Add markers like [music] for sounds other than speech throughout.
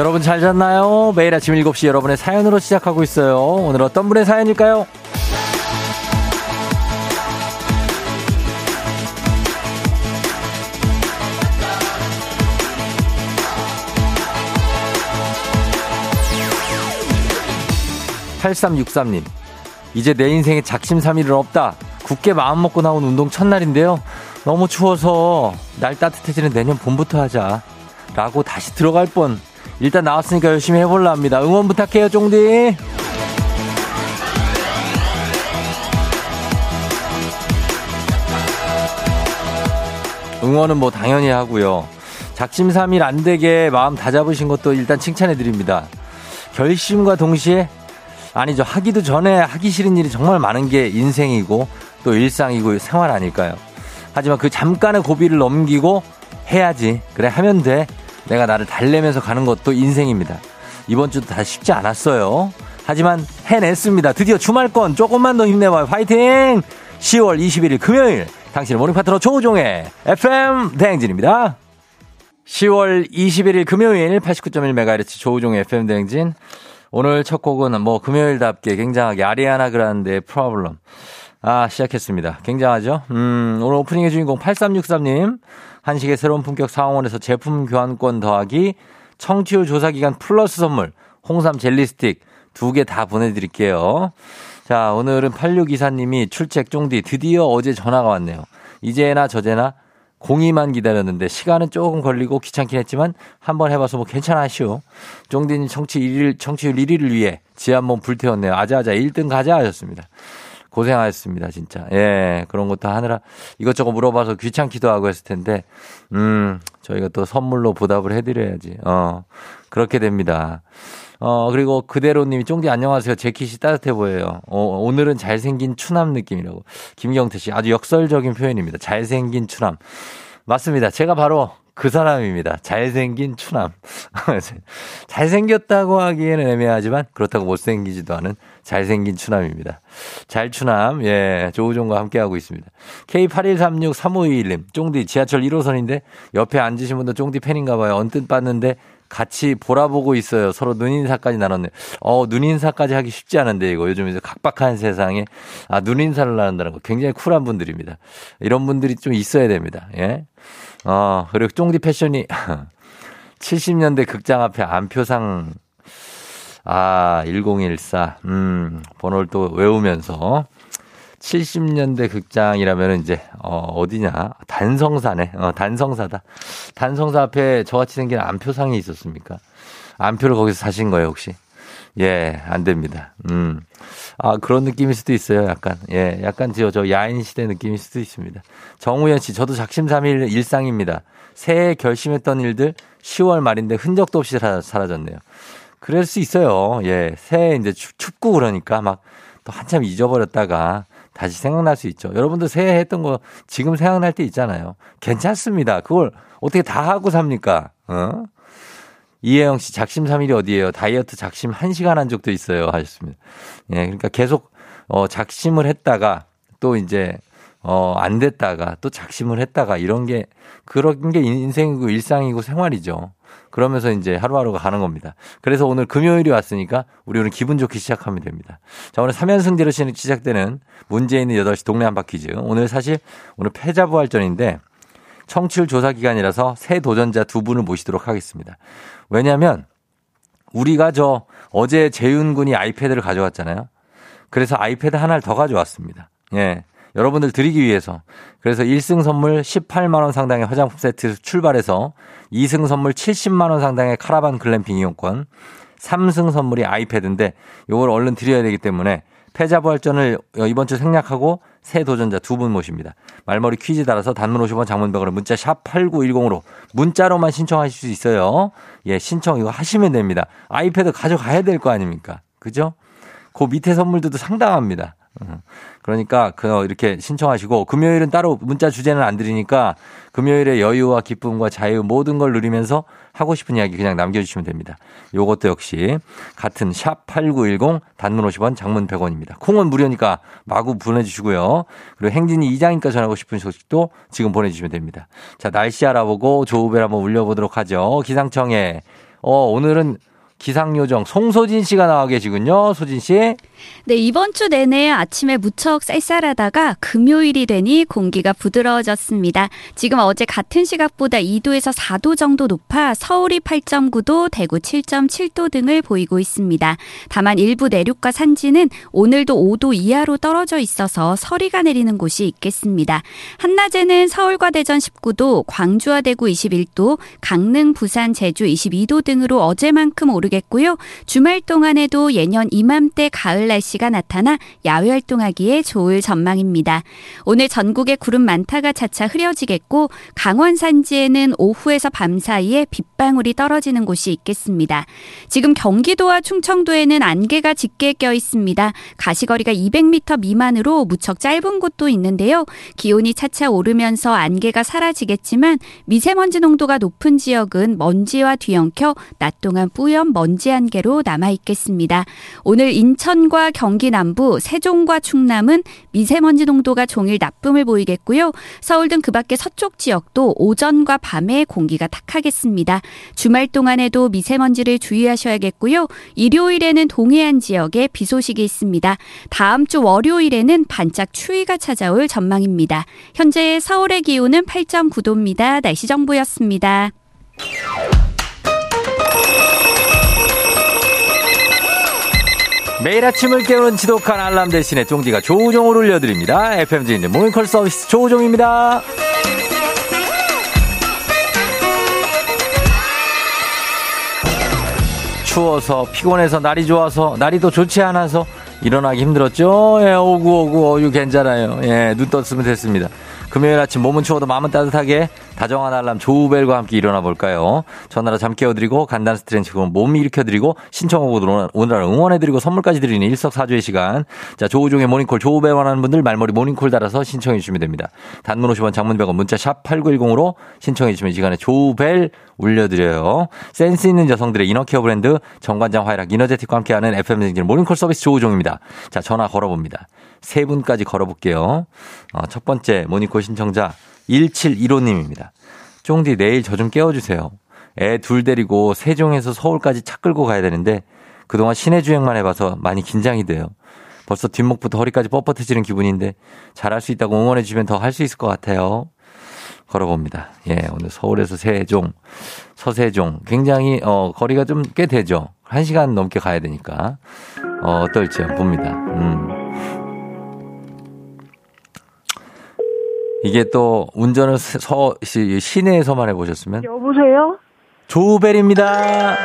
여러분 잘 잤나요? 매일 아침 7시 여러분의 사연으로 시작하고 있어요. 오늘 어떤 분의 사연일까요? 8363님. 이제 내 인생에 작심삼일은 없다. 굳게 마음 먹고 나온 운동 첫날인데요. 너무 추워서 날 따뜻해지는 내년 봄부터 하자. 라고 다시 들어갈 뻔. 일단 나왔으니까 열심히 해볼라 합니다. 응원 부탁해요, 쫑디. 응원은 뭐 당연히 하고요. 작심삼일 안 되게 마음 다 잡으신 것도 일단 칭찬해 드립니다. 결심과 동시에 아니죠. 하기도 전에 하기 싫은 일이 정말 많은 게 인생이고 또 일상이고 생활 아닐까요? 하지만 그 잠깐의 고비를 넘기고 해야지. 그래, 하면 돼. 내가 나를 달래면서 가는 것도 인생입니다. 이번 주도 다 쉽지 않았어요. 하지만 해냈습니다. 드디어 주말권 조금만 더 힘내봐요. 파이팅! 10월 21일 금요일 당신의 모닝 파트너 조우종의 FM 대행진입니다. 10월 21일 금요일 89.1MHz 조우종의 FM 대행진 오늘 첫 곡은 뭐 금요일답게 굉장하게 아리아나 그란데의 Problem. 아, 시작했습니다. 굉장하죠? 음, 오늘 오프닝의 주인공 8363님. 한식의 새로운 품격 상황원에서 제품 교환권 더하기 청취율 조사 기간 플러스 선물 홍삼 젤리 스틱 두 개 다 보내드릴게요. 자, 오늘은 8624님이 출첵 쫑디 드디어 어제 전화가 왔네요. 이제나 저제나 공의만 기다렸는데 시간은 조금 걸리고 귀찮긴 했지만 한번 해봐서 뭐 괜찮아시오. 쫑디님 청취 1일, 청취율 1위를 위해 지 한번 불태웠네요. 아자아자 1등 가자 하셨습니다. 고생하셨습니다, 진짜. 예, 그런 것도 하느라 이것저것 물어봐서 귀찮기도 하고 했을 텐데, 음, 저희가 또 선물로 보답을 해드려야지. 어, 그렇게 됩니다. 어, 그리고 그대로님이 쫑디 안녕하세요. 재킷이 따뜻해 보여요. 어, 오늘은 잘생긴 추남 느낌이라고. 김경태 씨 아주 역설적인 표현입니다. 잘생긴 추남. 맞습니다. 제가 바로 그 사람입니다. 잘생긴 추남. [laughs] 잘생겼다고 하기에는 애매하지만 그렇다고 못생기지도 않은 잘생긴 추남입니다. 잘 추남, 예, 조우종과 함께하고 있습니다. K81363521님, 쫑디 지하철 1호선인데 옆에 앉으신 분도 쫑디 팬인가 봐요. 언뜻 봤는데 같이 보라보고 있어요. 서로 눈인사까지 나눴네. 어, 눈인사까지 하기 쉽지 않은데, 이거. 요즘 이제 각박한 세상에, 아, 눈인사를 나눈다는 거 굉장히 쿨한 분들입니다. 이런 분들이 좀 있어야 됩니다. 예. 어, 그리고 쫑디 패션이 [laughs] 70년대 극장 앞에 안표상, 아, 1014, 음, 번호를 또 외우면서 70년대 극장이라면 이제 어 어디냐? 단성사네 어 단성사다. 단성사 앞에 저같이 생긴 안표상이 있었습니까? 안표를 거기서 사신 거예요 혹시? 예 안 됩니다. 음 아 그런 느낌일 수도 있어요 약간. 예 약간 저, 저 야인 시대 느낌일 수도 있습니다. 정우현 씨 저도 작심삼일 일상입니다. 새해 결심했던 일들 10월 말인데 흔적도 없이 사라졌네요 그럴 수 있어요 예 새해 이제 춥고 그러니까 막 또 한참 잊어버렸다가 다시 생각날 수 있죠. 여러분도 새해 했던 거 지금 생각날 때 있잖아요. 괜찮습니다. 그걸 어떻게 다 하고 삽니까? 어? 이혜영 씨 작심삼일이 어디예요? 다이어트 작심 1시간 한 적도 있어요. 하셨습니다. 예, 그러니까 계속 어 작심을 했다가 또 이제 어 안 됐다가 또 작심을 했다가 이런 게 그런 게 인생이고 일상이고 생활이죠. 그러면서 이제 하루하루가 가는 겁니다. 그래서 오늘 금요일이 왔으니까 우리 오늘 기분 좋게 시작하면 됩니다. 자, 오늘 3연승제로 시작되는 문제 있는 8시 동네 한바 퀴즈. 오늘 사실 오늘 패자부활전인데 청취율 조사 기간이라서 새 도전자 두 분을 모시도록 하겠습니다. 왜냐하면 우리가 저 어제 재윤 군이 아이패드를 가져왔잖아요. 그래서 아이패드 하나를 더 가져왔습니다. 예. 여러분들 드리기 위해서. 그래서 1승 선물 18만 원 상당의 화장품 세트 출발해서 2승 선물 70만 원 상당의 카라반 글램핑 이용권, 3승 선물이 아이패드인데 이걸 얼른 드려야 되기 때문에 패자부활전을 이번 주 생략하고 새 도전자 두 분 모십니다. 말머리 퀴즈 따라서 단문 50원 장문병으로 문자 샵 8910으로 문자로만 신청하실 수 있어요. 예, 신청 이거 하시면 됩니다. 아이패드 가져가야 될 거 아닙니까? 그죠? 그 밑에 선물들도 상당합니다. 그러니까 그 이렇게 신청하시고 금요일은 따로 문자 주제는 안 드리니까 금요일에 여유와 기쁨과 자유 모든 걸 누리면서 하고 싶은 이야기 그냥 남겨주시면 됩니다. 요것도 역시 같은 샵 8910 단문 50원 장문 100원입니다. 콩은 무료니까 마구 보내주시고요. 그리고 행진이 이장님까 전하고 싶은 소식도 지금 보내주시면 됩니다. 자 날씨 알아보고 조우벨 한번 울려보도록 하죠. 기상청에 어, 오늘은 기상요정 송소진 씨가 나와 계시군요. 소진 씨. 네, 이번 주 내내 아침에 무척 쌀쌀하다가 금요일이 되니 공기가 부드러워졌습니다. 지금 어제 같은 시각보다 2도에서 4도 정도 높아 서울이 8.9도, 대구 7.7도 등을 보이고 있습니다. 다만 일부 내륙과 산지는 오늘도 5도 이하로 떨어져 있어서 서리가 내리는 곳이 있겠습니다. 한낮에는 서울과 대전 19도, 광주와 대구 21도, 강릉, 부산, 제주 22도 등으로 어제만큼 오르 겠고요. 주말 동안에도 예년 이맘때 가을 날씨가 나타나 야외 활동하기에 좋을 전망입니다. 오늘 전국에 구름 많다가 차차 흐려지겠고 강원 산지에는 오후에서 밤 사이에 빗방울이 떨어지는 곳이 있겠습니다. 지금 경기도와 충청도에는 안개가 짙게 껴 있습니다. 가시거리가 200m 미만으로 무척 짧은 곳도 있는데요. 기온이 차차 오르면서 안개가 사라지겠지만 미세먼지 농도가 높은 지역은 먼지와 뒤엉켜 낮 동안 뿌연 먼지 안개로 남아 있겠습니다. 오늘 인천과 경기 남부, 세종과 충남은 미세먼지 농도가 종일 나쁨을 보이겠고요. 서울 등 그 밖의 서쪽 지역도 오전과 밤에 공기가 탁하겠습니다. 주말 동안에도 미세먼지를 주의하셔야겠고요. 일요일에는 동해안 지역에 비 소식이 있습니다. 다음 주 월요일에는 반짝 추위가 찾아올 전망입니다. 현재 서울의 기온은 8.9도입니다. 날씨 정보였습니다. 매일 아침을 깨우는 지독한 알람 대신에 쫑디가 조우종을 울려드립니다. FM진의 모닝콜 서비스 조우종입니다. 추워서 피곤해서 날이 좋아서 날이 더 좋지 않아서 일어나기 힘들었죠? 예, 오구 오구 어유 괜찮아요. 예, 눈 떴으면 됐습니다. 금요일 아침 몸은 추워도 마음은 따뜻하게 다정한 알람 조우벨과 함께 일어나 볼까요? 전화로 잠 깨워드리고 간단 스트레칭으로 몸 일으켜드리고 신청곡으로 오늘 응원해드리고 선물까지 드리는 일석사조의 시간. 자 조우종의 모닝콜 조우벨 원하는 분들 말머리 모닝콜 달아서 신청해 주시면 됩니다. 단문 50원 장문 100원 문자 샵 8910으로 신청해 주시면 이 시간에 조우벨 올려드려요. 센스 있는 여성들의 inner care 브랜드 정관장 화이락 이너제틱과 함께하는 FM 댕진 모닝콜 서비스 조우종입니다. 자 전화 걸어봅니다. 세 분까지 걸어볼게요. 어, 첫 번째 모닝콜 신청자 1715님입니다. 쫑디 내일 저 좀 깨워주세요. 애 둘 데리고 세종에서 서울까지 차 끌고 가야 되는데 그동안 시내 주행만 해봐서 많이 긴장이 돼요. 벌써 뒷목부터 허리까지 뻣뻣해지는 기분인데 잘할 수 있다고 응원해 주시면 더 할 수 있을 것 같아요. 걸어봅니다. 예, 오늘 서울에서 세종, 서세종 굉장히 어 거리가 좀 꽤 되죠. 한 시간 넘게 가야 되니까 어 어떨지 봅니다. 음. 이게 또 운전을 서, 시내에서만 해보셨으면? 여보세요? 조우벨입니다.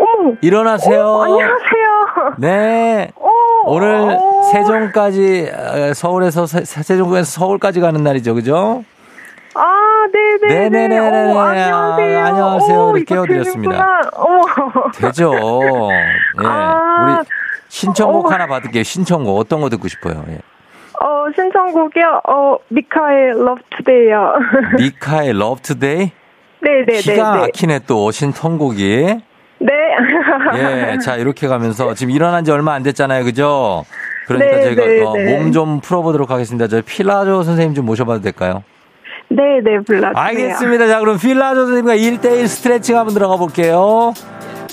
어머. 일어나세요. 어, 안녕하세요. 네. 어, 오늘 어. 세종까지, 서울에서, 세종에서 서울까지 가는 날이죠, 그죠? 아, 네네. 네네네. 어, 안녕하세요. 안녕하세요. 오, 이렇게 깨워드렸습니다. 되죠. [laughs] 예. 아. 우리 신청곡 어. 하나 받을게요. 신청곡. 어떤 거 듣고 싶어요? 예. 어, 신청곡이요. 어, 미카의 Love Today요. [laughs] 미카의 Love Today? 네네네. 기가 네. 막히네 또 신청곡이. 네. 예, 자 이렇게 가면서 지금 일어난 지 얼마 안 됐잖아요, 그죠? 그러니까 네, 저희가 네, 어, 네. 몸좀 풀어보도록 하겠습니다. 저 필라조 선생님 좀 모셔봐도 될까요? 네 네, 불러주세요. 알겠습니다. 자 그럼 필라조 선생님과 1대1 스트레칭 한번 들어가 볼게요.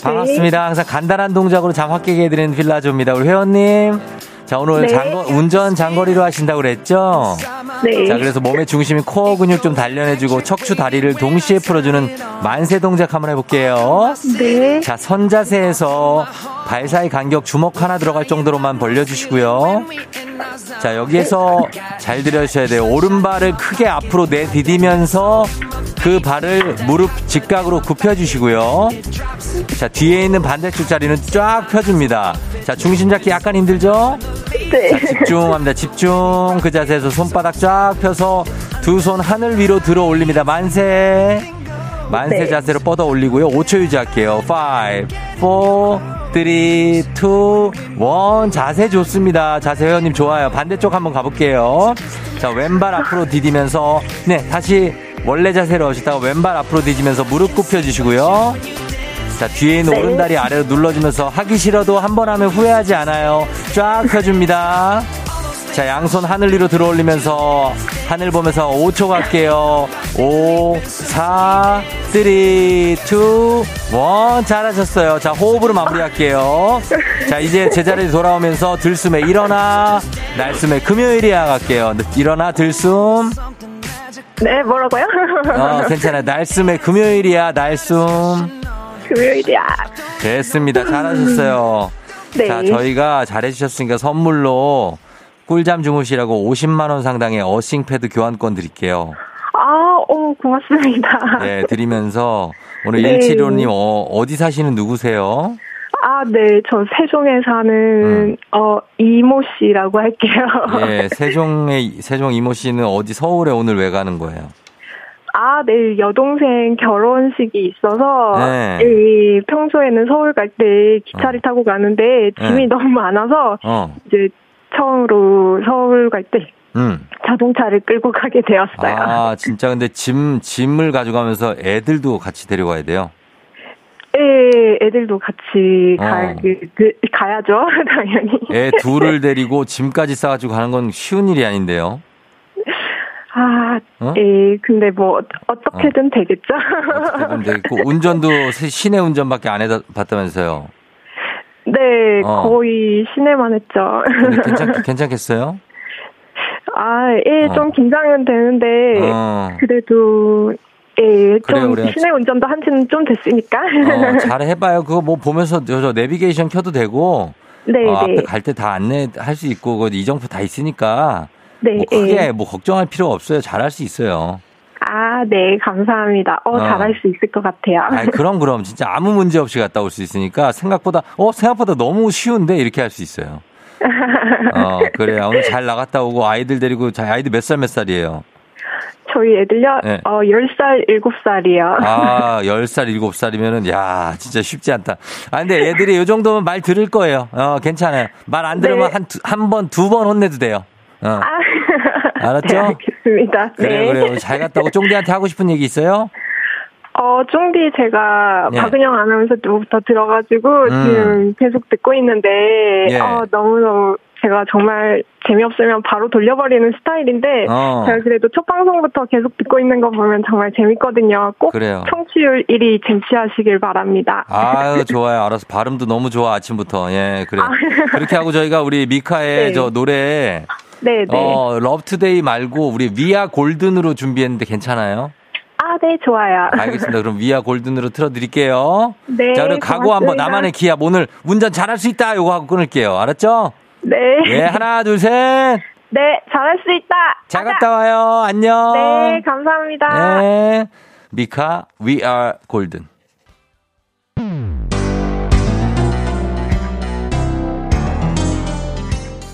반갑습니다. 항상 간단한 동작으로 잠확 깨게 해드리는 필라조입니다. 우리 회원님. 자 오늘 네. 장거, 운전 장거리로 하신다고 그랬죠? 네. 자, 그래서 몸의 중심이 코어 근육 좀 단련해주고 척추 다리를 동시에 풀어주는 만세 동작 한번 해볼게요. 네. 자, 선자세에서 발 사이 간격 주먹 하나 들어갈 정도로만 벌려주시고요. 자, 여기에서 잘 들으셔야 돼요. 오른발을 크게 앞으로 내디디면서 그 발을 무릎 직각으로 굽혀주시고요. 자, 뒤에 있는 반대쪽 자리는 쫙 펴줍니다. 자, 중심 잡기 약간 힘들죠? 네. 자, 집중합니다. 집중. 그 자세에서 손바닥 쫙 펴서 두 손 하늘 위로 들어 올립니다. 만세. 만세 네. 자세로 뻗어 올리고요. 5초 유지할게요. 5, 4, 3, 2, 1. 자세 좋습니다. 자세 회원님 좋아요. 반대쪽 한번 가볼게요. 자, 왼발 앞으로 디디면서, 네, 다시 원래 자세로 오시다가 왼발 앞으로 디디면서 무릎 굽혀 주시고요. 자, 뒤에 있는 네. 오른다리 아래로 눌러주면서 하기 싫어도 한 번 하면 후회하지 않아요. 쫙 펴줍니다. 자, 양손 하늘 위로 들어 올리면서 하늘 보면서 5초 갈게요. 5, 4, 3, 2, 1. 잘하셨어요. 자, 호흡으로 마무리할게요. 자, 이제 제자리에 돌아오면서 들숨에 일어나, 날숨에 금요일이야 갈게요. 일어나, 들숨. 네, 뭐라고요? 어, 괜찮아요. 날숨에 금요일이야, 날숨. 금요일이야. 됐습니다. 잘하셨어요. 네. 자, 저희가 잘해주셨으니까 선물로 꿀잠 주무시라고 50만 원 상당의 어싱 패드 교환권 드릴게요. 아, 어, 고맙습니다. 네, 드리면서 오늘 네. 175님 어, 어디 사시는 누구세요? 아, 네, 저 세종에 사는, 음. 어, 이모 씨라고 할게요. [laughs] 예, 세종의 세종 이모 씨는 어디 서울에 오늘 왜 가는 거예요? 아, 내일 여동생 결혼식이 있어서, 네. 이 평소에는 서울 갈 때 기차를 타고 가는데 짐이 네. 너무 많아서 어, 이제 처음으로 서울 갈때 음. 자동차를 끌고 가게 되었어요. 아, 진짜 근데 짐 짐을 가져가면서 애들도 같이 데려가야 돼요. 예, 애들도 같이 가, 어. 그, 그, 가야죠, [laughs] 당연히. 애 둘을 데리고 짐까지 싸가지고 가는 건 쉬운 일이 아닌데요. 아, 어? 예, 근데 뭐, 어떻게든 되겠죠? 어떻게든 [laughs] 되겠고 운전도 세- 시내 운전밖에 안 해봤다면서요. 네, 어. 거의 시내만 했죠. 괜찮 [laughs] 괜찮겠어요? 아, 예, 어. 좀 긴장은 되는데, 어, 그래도, 예, 좀 그래요. 시내 운전도 한 지는 좀 됐으니까. 어, [laughs] 잘 해봐요. 그거 뭐 보면서 저, 저 내비게이션 켜도 되고 네, 어, 네. 앞에 갈 때 다 안내할 수 있고 그 이정표 다 있으니까 네, 뭐 크게 예. 뭐 걱정할 필요 없어요. 잘할 수 있어요. 아, 네, 감사합니다. 어, 어. 잘할 수 있을 것 같아요. 아, 그럼 그럼 진짜 아무 문제 없이 갔다 올 수 있으니까 생각보다 어 생각보다 너무 쉬운데 이렇게 할 수 있어요. [laughs] 어 그래요. 오늘 잘 나갔다 오고 아이들 데리고 자 아이들 몇 살 몇 살이에요? 저희 애들요, 네. 어, 10살, 7살이요. 아, 10살, 7살이면은, 야, 진짜 쉽지 않다. 아, 근데 애들이 요 정도면 말 들을 거예요. 어, 괜찮아요. 말 안 들으면 네. 한, 두- 한 번, 두 번 혼내도 돼요. 어. 아, [laughs] 알았죠? 네, 알겠습니다. [laughs] 그래, 네. 그래. 오늘 잘 갔다 오고 쫑디한테 하고 싶은 얘기 있어요? 어, 쫑디 제가 예. 박은영 아나운서 때부터 들어가지고 음. 지금 계속 듣고 있는데, 예. 어, 너무너무 제가 정말 재미없으면 바로 돌려버리는 스타일인데, 어. 제가 그래도 첫 방송부터 계속 듣고 있는 거 보면 정말 재밌거든요. 꼭 그래요. 청취율 1위 쟁취하시길 바랍니다. 아유, [laughs] 좋아요. 알아서. 발음도 너무 좋아, 아침부터. 예, 그래. 아. 그렇게 하고 저희가 우리 미카의 네. 저 노래, 네, 네. 어, Love Today 말고 우리 We Are Golden으로 준비했는데 괜찮아요? 아, 네, 좋아요. 알겠습니다. 그럼 We Are Golden으로 틀어드릴게요. 네. 자, 그럼 각오 한번. 나만의 기합 오늘 운전 잘할 수 있다 요거 하고 끊을게요. 알았죠? 네. 예, 하나, 둘, 셋. 네, 잘할 수 있다. 잘 가자. 갔다 와요. 안녕. 네, 감사합니다. 네. 미카, we are golden.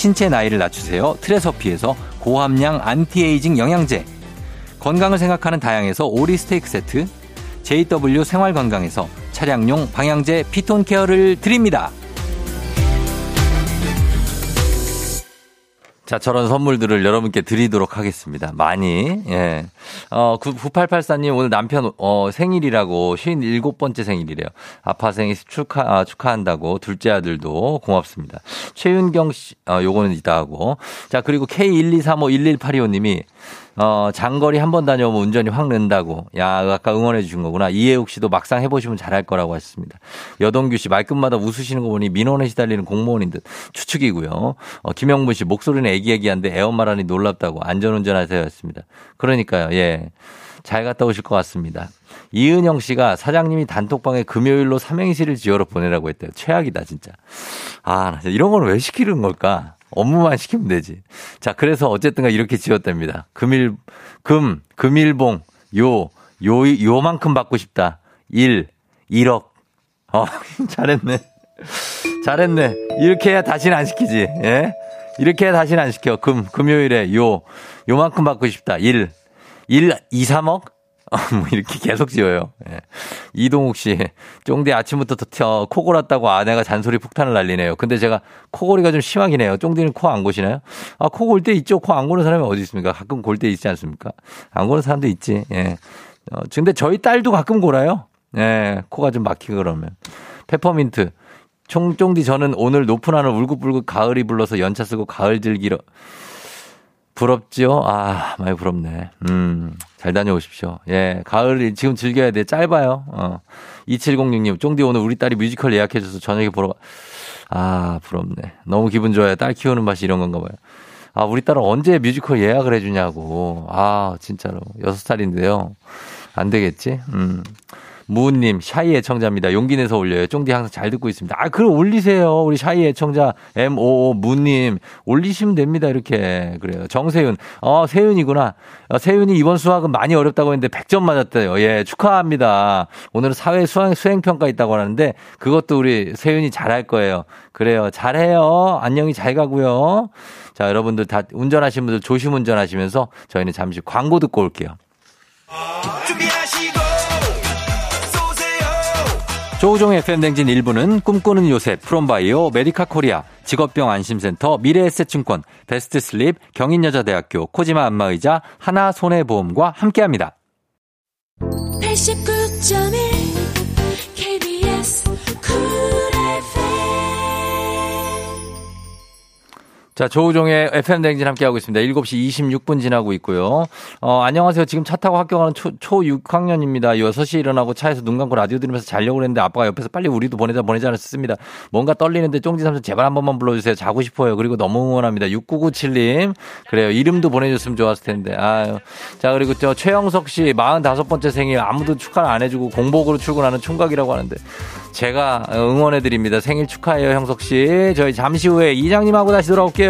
신체 나이를 낮추세요. 트레서피에서 고함량 안티에이징 영양제, 건강을 생각하는 다양에서 오리 스테이크 세트, JW 생활건강에서 차량용 방향제 피톤 케어를 드립니다. 자, 저런 선물들을 여러분께 드리도록 하겠습니다. 많이. 예. 어, 9884님 오늘 남편 어, 생일이라고 57번째 생일이래요. 아파 생일 축하 아, 축하한다고 둘째 아들도 고맙습니다. 최윤경 씨 어, 요거는 이따 하고. 자, 그리고 K123511825 님이 어, 장거리 한 번 다녀오면 운전이 확 는다고. 야, 아까 응원해 주신 거구나. 이혜욱 씨도 막상 해보시면 잘할 거라고 하셨습니다. 여동규 씨 말끝마다 웃으시는 거 보니 민원에 시달리는 공무원인 듯 추측이고요. 어, 김영문 씨 목소리는 애기애기한데 애엄마라니 놀랍다고. 안전운전 하세요. 였습니다. 그러니까요. 예. 잘 갔다 오실 것 같습니다. 이은영 씨가 사장님이 단톡방에 금요일로 삼행시를 지어러 보내라고 했대요. 최악이다, 진짜. 아, 이런 걸왜 시키는 걸까? 업무만 시키면 되지. 자, 그래서 어쨌든가 이렇게 지었답니다. 금일, 금, 금일봉, 요, 요, 요만큼 받고 싶다. 1, 1억. 어, [laughs] 잘했네. 잘했네. 이렇게 해야 다시는 안 시키지. 예? 이렇게 해야 다시는 안 시켜. 금, 금요일에 요, 요만큼 받고 싶다. 1, 1, 2, 3억? 뭐 이렇게 계속 지어요. 예. 이동욱 씨, 쫑디 아침부터 터, 코 골았다고 아내가 잔소리 폭탄을 날리네요. 근데 제가 코골이가 좀 심하긴 해요. 쫑디는 코 안 고시나요? 아, 코 골 때 있죠. 코 안 고는 사람이 어디 있습니까? 가끔 골 때 있지 않습니까? 안 고는 사람도 있지. 예. 어, 근데 저희 딸도 가끔 골아요. 예, 코가 좀 막히고 그러면. 페퍼민트. 총쫑디 저는 오늘 높은 하늘 울긋불긋 가을이 불러서 연차 쓰고 가을 즐기러 부럽지요? 아, 많이 부럽네. 음, 잘 다녀오십시오. 예, 가을 지금 즐겨야 돼. 짧아요. 어. 2706님, 쫑디 오늘 우리 딸이 뮤지컬 예약해줘서 저녁에 보러 가. 아, 부럽네. 너무 기분 좋아요. 딸 키우는 맛이 이런 건가 봐요. 아, 우리 딸은 언제 뮤지컬 예약을 해주냐고. 아, 진짜로. 6살인데요. 안 되겠지? 음. 무은님, shy 애청자입니다. 용기 내서 올려요. 쫑디 항상 잘 듣고 있습니다. 아, 그럼 올리세요. 우리 shy 애청자, M55 무님. 올리시면 됩니다. 이렇게. 그래요. 정세윤. 어, 세윤이구나. 어, 세윤이 이번 수학은 많이 어렵다고 했는데 100점 맞았대요. 예, 축하합니다. 오늘은 사회 수행, 수행평가 있다고 하는데 그것도 우리 세윤이 잘할 거예요. 그래요. 잘해요. 안녕히 잘 가고요. 자, 여러분들 다 운전하시는 분들 조심 운전하시면서 저희는 잠시 광고 듣고 올게요. 조우종의 FM댕진 1부는 꿈꾸는 요새 프롬바이오 메디카 코리아 직업병 안심센터 미래에셋증권 베스트슬립 경인여자대학교 코지마 안마의자 하나손해보험과 함께합니다. 89.1 자, 조우종의 FM대행진 함께하고 있습니다. 7시 26분 지나고 있고요. 어, 안녕하세요. 지금 차 타고 학교 가는 초, 초 6학년입니다. 6시에 일어나고 차에서 눈 감고 라디오 들으면서 자려고 그랬는데 아빠가 옆에서 빨리 우리도 보내자 보내자 하셨습니다. 뭔가 떨리는데 쫑지 삼촌 제발 한 번만 불러주세요. 자고 싶어요. 그리고 너무 응원합니다. 6997님. 그래요. 이름도 보내줬으면 좋았을 텐데. 아유. 자, 그리고 저 최영석 씨 45번째 생일 아무도 축하를 안 해주고 공복으로 출근하는 총각이라고 하는데 제가 응원해드립니다. 생일 축하해요, 형석 씨. 저희 잠시 후에 이장님하고 다시 돌아올게요.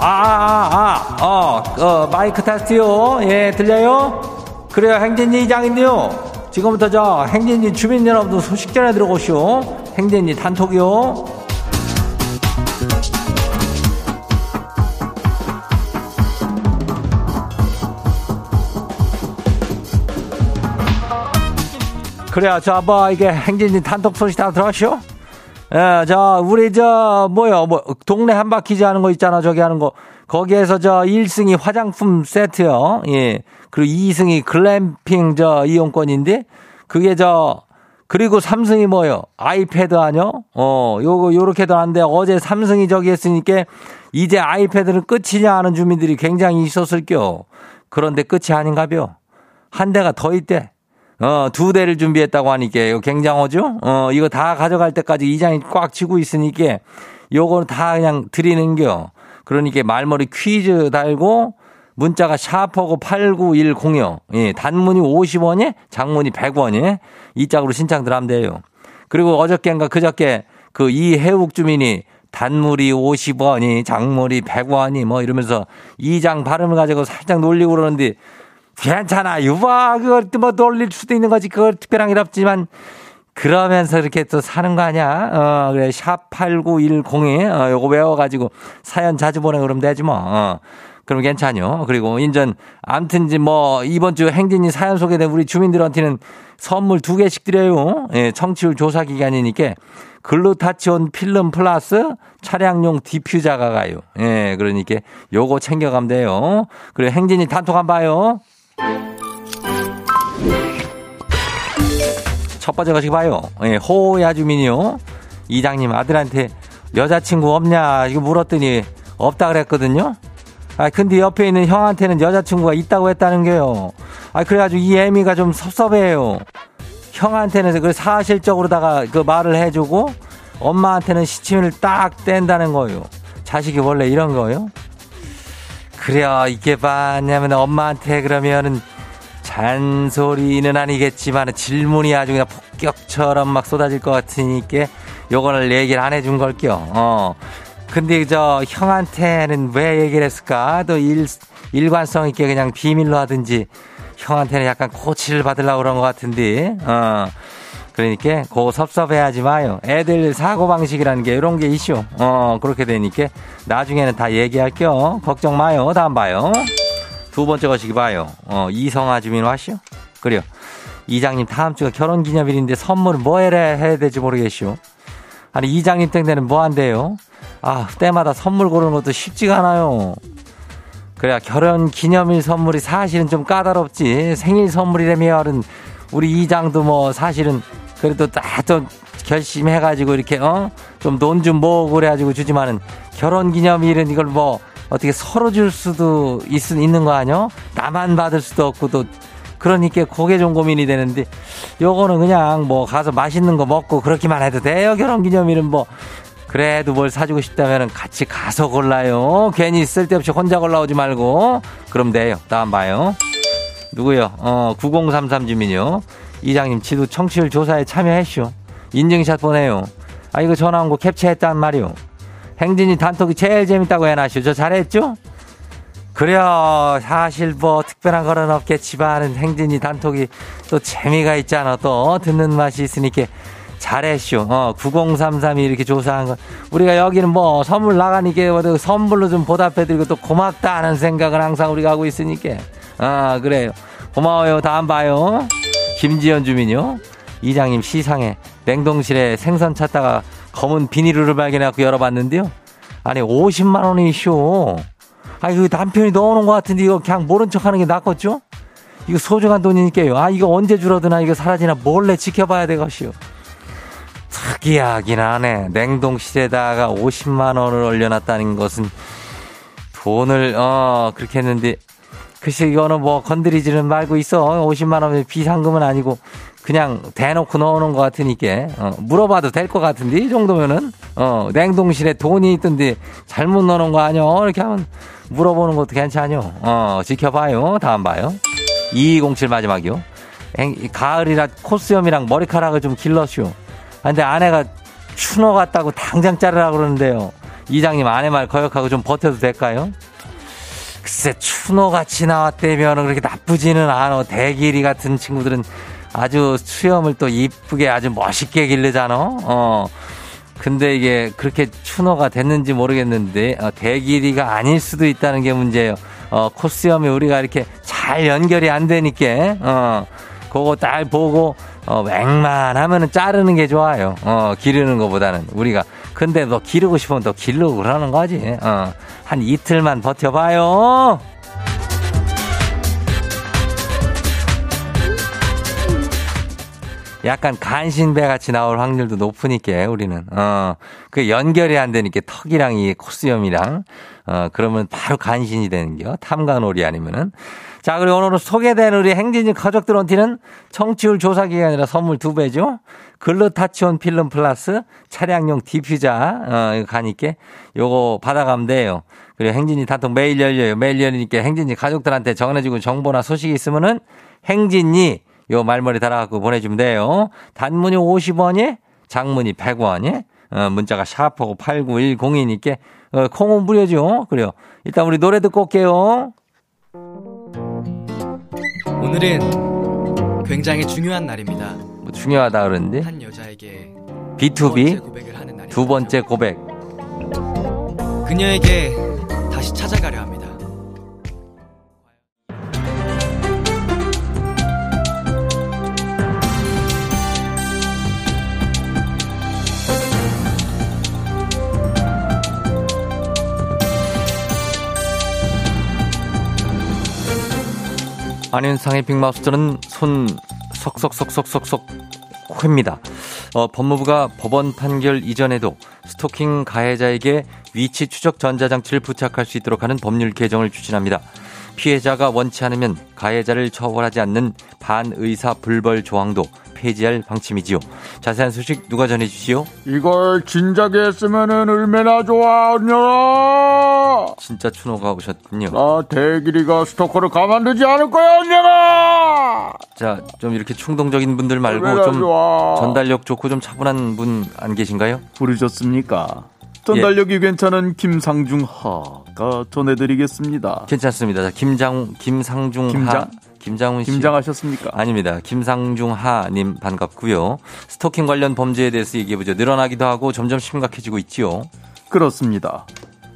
아, 아, 아, 어, 어, 마이크 테스트요. 예, 들려요? 그래요, 행진이 이장인데요. 지금부터 저 행진이 주민 여러분들 소식 전해 들어오시오. 행진이 단톡이요. 그래요, 저, 뭐, 이게 행진이 단톡 소식 다 들어왔시오? 예, 저, 우리 저, 뭐요, 뭐, 동네 한 바퀴즈 하는 거 있잖아, 저기 하는 거. 거기에서 저 1승이 화장품 세트요. 예. 그리고 2승이 글램핑 저 이용권인데, 그게 저, 그리고 3승이 뭐요? 아이패드 아뇨? 어, 요거, 요렇게도 한데, 어제 3승이 저기 했으니까, 이제 아이패드는 끝이냐 하는 주민들이 굉장히 있었을겨. 그런데 끝이 아닌가벼. 한 대가 더 있대. 어, 두 대를 준비했다고 하니까 이거 굉장하죠? 어, 이거 다 가져갈 때까지 이장이 꽉 쥐고 있으니까 요거는 다 그냥 드리는 겨. 그러니까 말머리 퀴즈 달고 문자가 샤퍼고 8910이요. 예, 단문이 50원에 장문이 100원에 이 짝으로 신청들 하면 돼요. 그리고 어저께인가 그저께 그 이해욱 주민이 단물이 50원이, 작물이 100원이 뭐 이러면서 이장 발음을 가지고 살짝 놀리고 그러는데 괜찮아. 유봐. 그걸 뭐 놀릴 수도 있는 거지. 그걸 특별한 일 없지만 그러면서 이렇게 또 사는 거 아니야? 어, 그래. 샵 8910에, 어, 요거 외워가지고 사연 자주 보내 그러면 되지 뭐. 어. 그럼 괜찮아요. 그리고 인전, 암튼 뭐, 이번 주 행진이 사연 소개된 우리 주민들한테는 선물 두 개씩 드려요. 예, 청취율 조사 기간이니까 글루타치온 필름 플러스 차량용 디퓨저가 가요. 예, 그러니까 요거 챙겨가면 돼요. 그리고 행진이 단톡 한 봐요. 첫 번째 것이 봐요. 예, 호야 주민이요. 이장님 아들한테 여자친구 없냐 이거 물었더니 없다 그랬거든요. 아 근데 옆에 있는 형한테는 여자친구가 있다고 했다는 게요. 아 그래가지고 이 애미가 좀 섭섭해요. 형한테는 그 사실적으로다가 그 말을 해주고 엄마한테는 시침을 딱 뗀다는 거예요. 자식이 원래 이런 거예요? 그래요. 이게 봐냐면 엄마한테 그러면은 잔소리는 아니겠지만 질문이 아주 그냥 폭격처럼 막 쏟아질 것 같으니까 요거를 얘기를 안 해준 걸게요. 어. 근데 저 형한테는 왜 얘기를 했을까? 또 일, 일관성 있게 그냥 비밀로 하든지 형한테는 약간 코치를 받으려고 그런 것 같은데, 어. 그러니까 고 섭섭해하지 마요. 애들 사고방식이라는 게 이런 게 이슈. 어, 그렇게 되니까 나중에는 다 얘기할게요. 걱정 마요. 다음 봐요. 두 번째 것이 봐요. 어, 이성아 주민 와시오. 그래요. 이장님 다음 주가 결혼 기념일인데 선물은 뭐 해야, 해야 될지 모르겠시오. 아니 이장님 땡대는 뭐 한대요? 아 때마다 선물 고르는 것도 쉽지가 않아요. 그래야 결혼 기념일 선물이 사실은 좀 까다롭지. 생일 선물이라면 우리 이장도 뭐 사실은 그래도 딱좀 결심해가지고 이렇게 어 좀 돈 좀 모으고 그래가지고 주지만은 결혼 기념일은 이걸 뭐 어떻게 서로 줄 수도 있, 있는 거 아니요? 나만 받을 수도 없고 또 그러니까 그게 좀 고민이 되는데 요거는 그냥 뭐 가서 맛있는 거 먹고 그렇게만 해도 돼요. 결혼 기념일은 뭐 그래도 뭘 사주고 싶다면 같이 가서 골라요. 괜히 쓸데없이 혼자 골라오지 말고. 그럼 돼요. 다음 봐요. 누구요? 어 9033 주민요 이장님 지도 청취율 조사에 참여했쇼 인증샷 보내요 아 이거 전화 온 거 캡처했단 말이오 행진이 단톡이 제일 재밌다고 해놨쇼 저 잘했죠? 그래요. 사실 뭐 특별한 거는 없겠지만 행진이 단톡이 또 재미가 있잖아. 또 듣는 맛이 있으니까 잘했쇼. 어, 9033이 이렇게 조사한 거. 우리가 여기는 뭐 선물 나가니까 뭐 선물로 좀 보답해드리고 또 고맙다는 생각을 항상 우리가 하고 있으니까. 아, 그래요. 고마워요. 다음 봐요. 김지연 주민요. 이장님 시상에 냉동실에 생선 찾다가 검은 비닐을 발견해갖고 열어봤는데요. 아니, 50만 원이 쇼. 아, 이거 남편이 넣어놓은 것 같은데 이거 그냥 모른 척 하는 게 낫겠죠? 이거 소중한 돈이니까요. 아, 이거 언제 줄어드나 이거 사라지나 몰래 지켜봐야 되겠시오. 특이하긴 하네. 냉동실에다가 50만 원을 올려놨다는 것은 돈을, 어, 그렇게 했는데, 글쎄, 이거는 뭐 건드리지는 말고 있어. 50만 원은 비상금은 아니고, 그냥 대놓고 넣어놓은 것 같으니까 어, 물어봐도 될 것 같은데 이 정도면은 어, 냉동실에 돈이 있던데 잘못 넣어놓은 거 아니야? 이렇게 하면 물어보는 것도 괜찮요. 어, 지켜봐요. 다음 봐요. 2207 마지막이요. 가을이라 코스염이랑 머리카락을 좀 길러쇼. 근데 아내가 추노 같다고 당장 자르라 그러는데요. 이장님 아내 말 거역하고 좀 버텨도 될까요? 글쎄 추노같이 나왔다면 그렇게 나쁘지는 않아 대길이 같은 친구들은 아주 수염을 또 이쁘게 아주 멋있게 길르잖아. 어. 근데 이게 그렇게 추노가 됐는지 모르겠는데 어, 대길이가 아닐 수도 있다는 게 문제예요. 어, 코스염이 우리가 이렇게 잘 연결이 안 되니까 어, 그거 딱 보고 어, 웬만하면은 자르는 게 좋아요. 어, 기르는 것보다는 우리가 근데 너 기르고 싶으면 또 기르고 그러는 거지. 어, 한 이틀만 버텨봐요. 약간 간신배 같이 나올 확률도 높으니까 우리는. 어그 연결이 안 되니까 턱이랑 이 코스염이랑. 어 그러면 바로 간신이 되는겨. 탐관오리 아니면은. 자 그리고 오늘 소개된 우리 행진이 가족들한테는 청취율 조사 기간이라 선물 두 배죠 글루타치온 필름 플러스 차량용 디퓨저 어 가니까 요거 받아가면 돼요 그리고 행진이 단톡 매일 열려요 매일 열리니까 행진이 가족들한테 전해주고 정보나 소식이 있으면은 행진이 요 말머리 달아갖고 보내주면 돼요. 단문이 50원이 장문이 100원이 어, 문자가 샵 8910이니까 어, 콩은 무료죠. 그래요. 일단 우리 노래 듣고 올게요. 오늘은 굉장히 중요한 날입니다. 뭐 중요하다 그러는데 한 여자에게 B2B 고백을 하는 날입니다. 두 번째 고백. 그녀에게 다시 찾아가려 합니다. 안윤상의 빅마우스들은 손 석석석석석석 회입니다. 어, 법무부가 법원 판결 이전에도 스토킹 가해자에게 위치 추적 전자장치를 부착할 수 있도록 하는 법률 개정을 추진합니다. 피해자가 원치 않으면 가해자를 처벌하지 않는 반의사 불벌 조항도 폐지할 방침이지요. 자세한 소식 누가 전해주시오? 이걸 진작에 했으면은 얼마나 좋았냐 진짜 추노가 오셨군요. 나 대길이가 스토커를 가만두지 않을 거야 언제가 자, 좀 이렇게 충동적인 분들 말고 좀 좋아. 전달력 좋고 좀 차분한 분 안 계신가요? 부르셨습니까 전달력이 괜찮은 김상중 하가 전해드리겠습니다 괜찮습니다. 자, 김장 김상중 김장? 하 김장훈 씨 김장하셨습니까 아닙니다. 김상중 하님 반갑고요. 스토킹 관련 범죄에 대해서 얘기해 보죠. 늘어나기도 하고 점점 심각해지고 있지요. 그렇습니다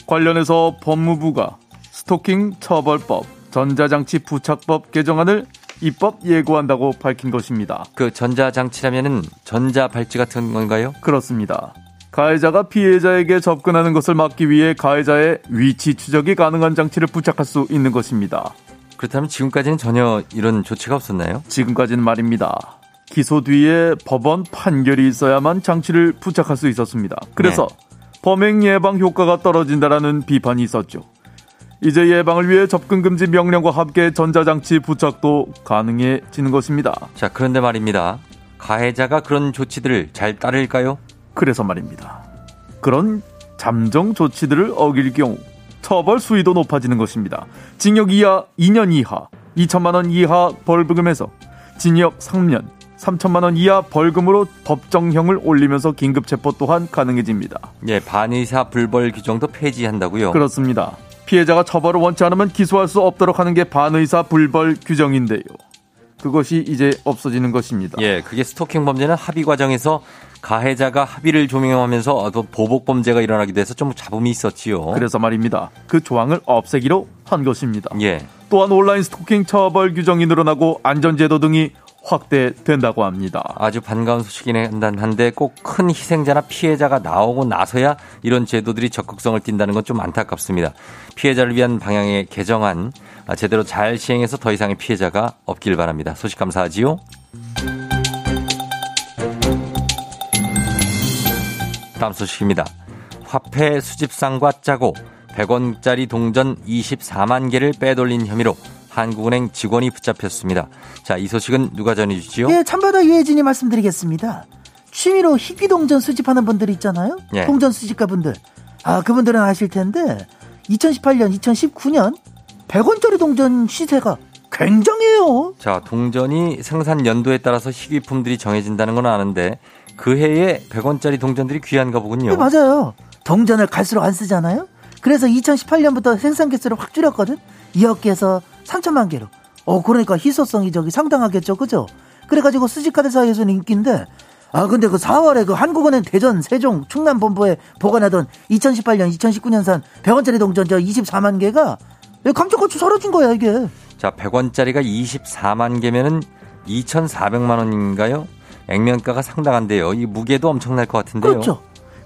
관련해서 법무부가 스토킹 처벌법 전자장치 부착법 개정안을 입법 예고한다고 밝힌 것입니다 그 전자장치라면은 전자 발찌 같은 건가요? 그렇습니다. 가해자가 피해자에게 접근하는 것을 막기 위해 가해자의 위치 추적이 가능한 장치를 부착할 수 있는 것입니다. 그렇다면 지금까지는 전혀 이런 조치가 없었나요? 지금까지는 말입니다. 기소 뒤에 법원 판결이 있어야만 장치를 부착할 수 있었습니다. 그래서 범행 예방 효과가 떨어진다라는 비판이 있었죠. 이제 예방을 위해 접근 금지 명령과 함께 전자장치 부착도 가능해지는 것입니다. 자, 그런데 말입니다. 가해자가 그런 조치들을 잘 따를까요? 그래서 말입니다. 그런 잠정 조치들을 어길 경우 처벌 수위도 높아지는 것입니다. 징역 이하 2년 이하 2천만 원 이하 벌금에서 징역 3년 3천만 원 이하 벌금으로 법정형을 올리면서 긴급 체포 또한 가능해집니다. 예, 반의사 불벌 규정도 폐지한다고요. 그렇습니다. 피해자가 처벌을 원치 않으면 기소할 수 없도록 하는 게 반의사 불벌 규정인데요. 그것이 이제 없어지는 것입니다. 예, 그게 스토킹 범죄는 합의 과정에서 가해자가 합의를 조명하면서 또 보복 범죄가 일어나기도 해서 좀 잡음이 있었지요. 그래서 말입니다. 그 조항을 없애기로 한 것입니다. 예. 또한 온라인 스토킹 처벌 규정이 늘어나고 안전제도 등이 확대된다고 합니다. 아주 반가운 소식이긴 한데 꼭 큰 희생자나 피해자가 나오고 나서야 이런 제도들이 적극성을 띈다는 건 좀 안타깝습니다. 피해자를 위한 방향의 개정안 아, 제대로 잘 시행해서 더 이상의 피해자가 없길 바랍니다. 소식 감사하지요. 다음 소식입니다. 화폐 수집상과 짜고 100원짜리 동전 24만 개를 빼돌린 혐의로 한국은행 직원이 붙잡혔습니다. 자, 이 소식은 누가 전해주시죠? 예, 참바다 유혜진이 말씀드리겠습니다. 취미로 희귀동전 수집하는 분들 있잖아요. 예. 동전 수집가 분들. 아, 그분들은 아실 텐데 2018년, 2019년 100원짜리 동전 시세가 굉장해요. 자, 동전이 생산 연도에 따라서 희귀품들이 정해진다는 건 아는데 그 해에 100원짜리 동전들이 귀한가 보군요. 네, 맞아요. 동전을 갈수록 안 쓰잖아요. 그래서 2018년부터 생산 개수를 확 줄였거든. 2억 개에서 3천만 개로. 어, 그러니까 희소성이 저기 상당하겠죠, 그죠? 그래가지고 수집카드 사이에서는 인기인데, 아, 근데 그 4월에 그 한국은행 대전, 세종, 충남 본부에 보관하던 2018년, 2019년산 100원짜리 동전 저 24만 개가 감쪽같이 사라진 거야, 이게. 자, 100원짜리가 24만 개면은 2,400만 원인가요? 액면가가 상당한데요. 이 무게도 엄청날 것 같은데요. 그렇죠.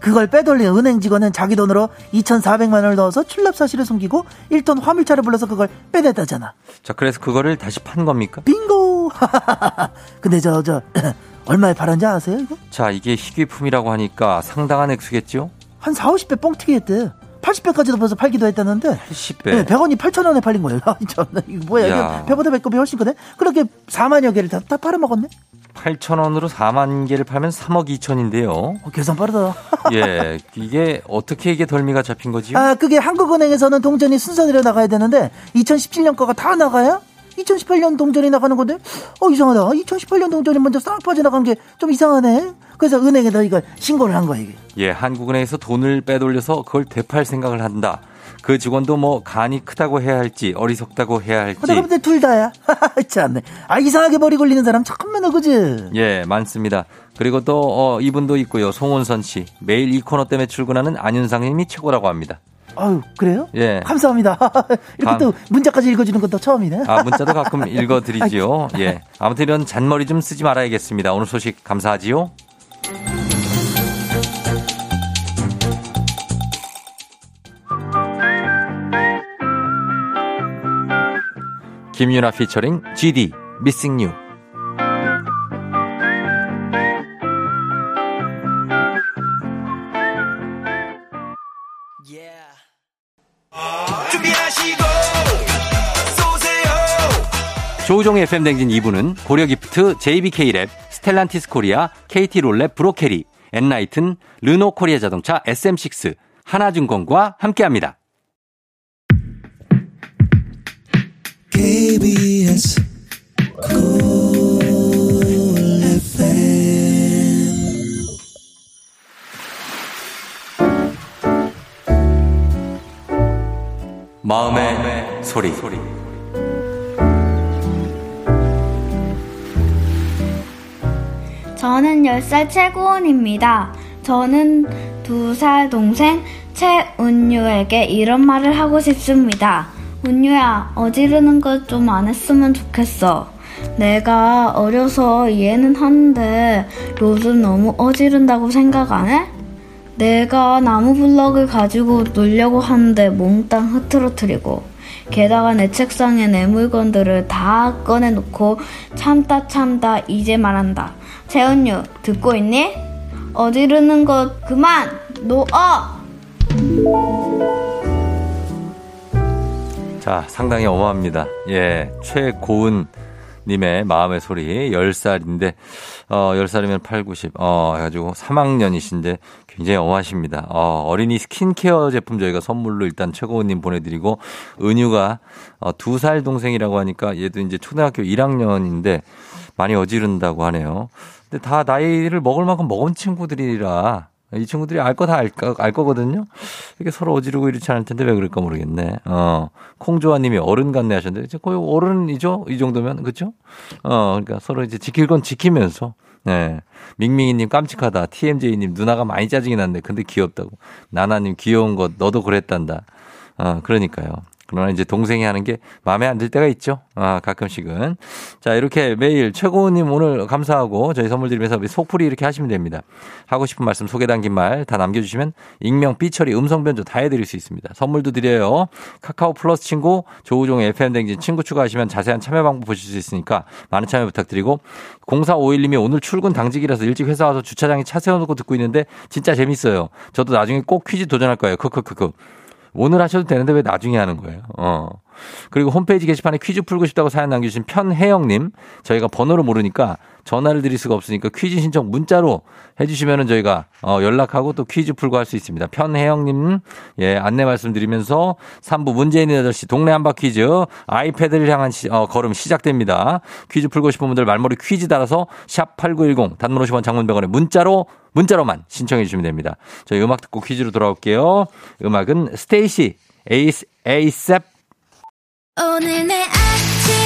그걸 빼돌린 은행 직원은 자기 돈으로 2,400만 원을 넣어서 출납 사실을 숨기고 1톤 화물차를 불러서 그걸 빼냈다잖아. 자, 그래서 그거를 다시 판 겁니까? 빙고! [laughs] 근데 저, 저, [clears throat] 얼마에 팔았는지 아세요, 이거? 자, 이게 희귀품이라고 하니까 상당한 액수겠죠? 한 4, 50배 뻥튀기 했대. 80배까지도 벌써 팔기도 했다는데. 80배. 네, 100원이 8,000원에 팔린 거예요. [laughs] 이거 뭐야, 야. 이거 배보다 배꼽이 훨씬 크네? 그렇게 4만여 개를 다, 다 팔아먹었네? 8,000원으로 4만 개를 팔면 3억 2천인데요. 어, 계산 빠르다. [laughs] 예, 이게 어떻게 이게 덜미가 잡힌 거지요? 아, 그게 한국은행에서는 동전이 순서대로 나가야 되는데, 2017년 거가 다 나가야 2018년 동전이 나가는 건데, 어, 이상하다. 2018년 동전이 먼저 싹 빠져나간 게 좀 이상하네. 그래서 은행에다 이거 신고를 한 거야, 이게. 예, 한국은행에서 돈을 빼돌려서 그걸 되팔 생각을 한다. 그 직원도 뭐 간이 크다고 해야 할지 어리석다고 해야 할지 근데 근데 둘 다야. [laughs] 참네. 아, 이상하게 머리 걸리는 사람 참 많아, 그지? 예, 많습니다. 그리고 또 어, 이분도 있고요. 송은선 씨. 매일 이 코너 때문에 출근하는 안윤상 님이 최고라고 합니다. 아유, 그래요? 예. 감사합니다. [laughs] 이렇게 감- 또 문자까지 읽어주는 것도 처음이네. 아, 문자도 가끔 [laughs] 읽어드리지요. 예. 아무튼 이런 잔머리 좀 쓰지 말아야겠습니다. 오늘 소식 감사하지요. 김유나 피처링 GD Missing You 조우종의 FM 대행진 2부는 고려기프트, JBK랩, 스텔란티스 코리아, KT롤랩, 브로케리, 엔라이튼, 르노 코리아 자동차, SM6, 하나증권과 함께합니다. KBS 마음의, 소리. 저는 10살 최고원입니다. 저는 2살 동생 최운유에게 이런 말을 하고 싶습니다. 운유야, 어지르는 걸 좀 안 했으면 좋겠어. 내가 어려서 이해는 하는데 요즘 너무 어지른다고 생각 안 해? 내가 나무 블럭을 가지고 놀려고 하는데 몽땅 흐트러뜨리고 게다가 내 책상에 내 물건들을 다 꺼내놓고 참다 참다 이제 말한다. 재훈유 듣고 있니? 어지르는 것 그만 놓어. 자, 상당히 어마합니다. 예, 최고은 님의 마음의 소리 10살인데 어 10살이면 8, 90. 어 해가지고 3학년이신데 굉장히 어마하십니다. 어 어린이 스킨케어 제품 저희가 선물로 일단 최고은 님 보내드리고 은유가 어 2살 동생이라고 하니까 얘도 이제 초등학교 1학년인데 많이 어지른다고 하네요. 근데 다 나이를 먹을 만큼 먹은 친구들이라 이 친구들이 알 거 다 알 알 거거든요. 이게 서로 어지르고 이렇지 않을 텐데 왜 그럴까 모르겠네. 어, 콩조아 님이 어른 같네 하셨는데, 이제 거의 어른이죠? 이 정도면, 그죠? 어, 그러니까 서로 이제 지킬 건 지키면서. 네. 밍밍이님 깜찍하다. TMJ님 누나가 많이 짜증이 났네. 근데 귀엽다고. 나나님 귀여운 것 너도 그랬단다. 어, 그러니까요. 그러나 이제 동생이 하는 게 마음에 안 들 때가 있죠. 아, 가끔씩은. 자, 이렇게 매일 최고님 오늘 감사하고 저희 선물 드리면서 속풀이 이렇게 하시면 됩니다. 하고 싶은 말씀 소개 담긴 말 다 남겨주시면 익명, 삐처리, 음성 변조 다 해드릴 수 있습니다. 선물도 드려요. 카카오 플러스 친구, 조우종의 FM댕진 친구 추가하시면 자세한 참여 방법 보실 수 있으니까 많은 참여 부탁드리고 0451님이 오늘 출근 당직이라서 일찍 회사 와서 주차장에 차 세워놓고 듣고 있는데 진짜 재밌어요. 저도 나중에 꼭 퀴즈 도전할 거예요. 크크크크. 오늘 하셔도 되는데 왜 나중에 하는 거예요? 어. 그리고 홈페이지 게시판에 퀴즈 풀고 싶다고 사연 남겨주신 편혜영님, 저희가 번호를 모르니까 전화를 드릴 수가 없으니까 퀴즈 신청 문자로 해주시면은 저희가 어, 연락하고 또 퀴즈 풀고 할 수 있습니다. 편혜영님, 예, 안내 말씀드리면서 3부 문재인의 8시 동네 한바 퀴즈 아이패드를 향한 시, 어, 걸음 시작됩니다. 퀴즈 풀고 싶은 분들 말머리 퀴즈 달아서 샵 8910 단문 50원 장문 100원에 문자로 문자로만 신청해 주시면 됩니다. 저희 음악 듣고 퀴즈로 돌아올게요. 음악은 스테이씨 에이스 ASAP 오늘 내 아침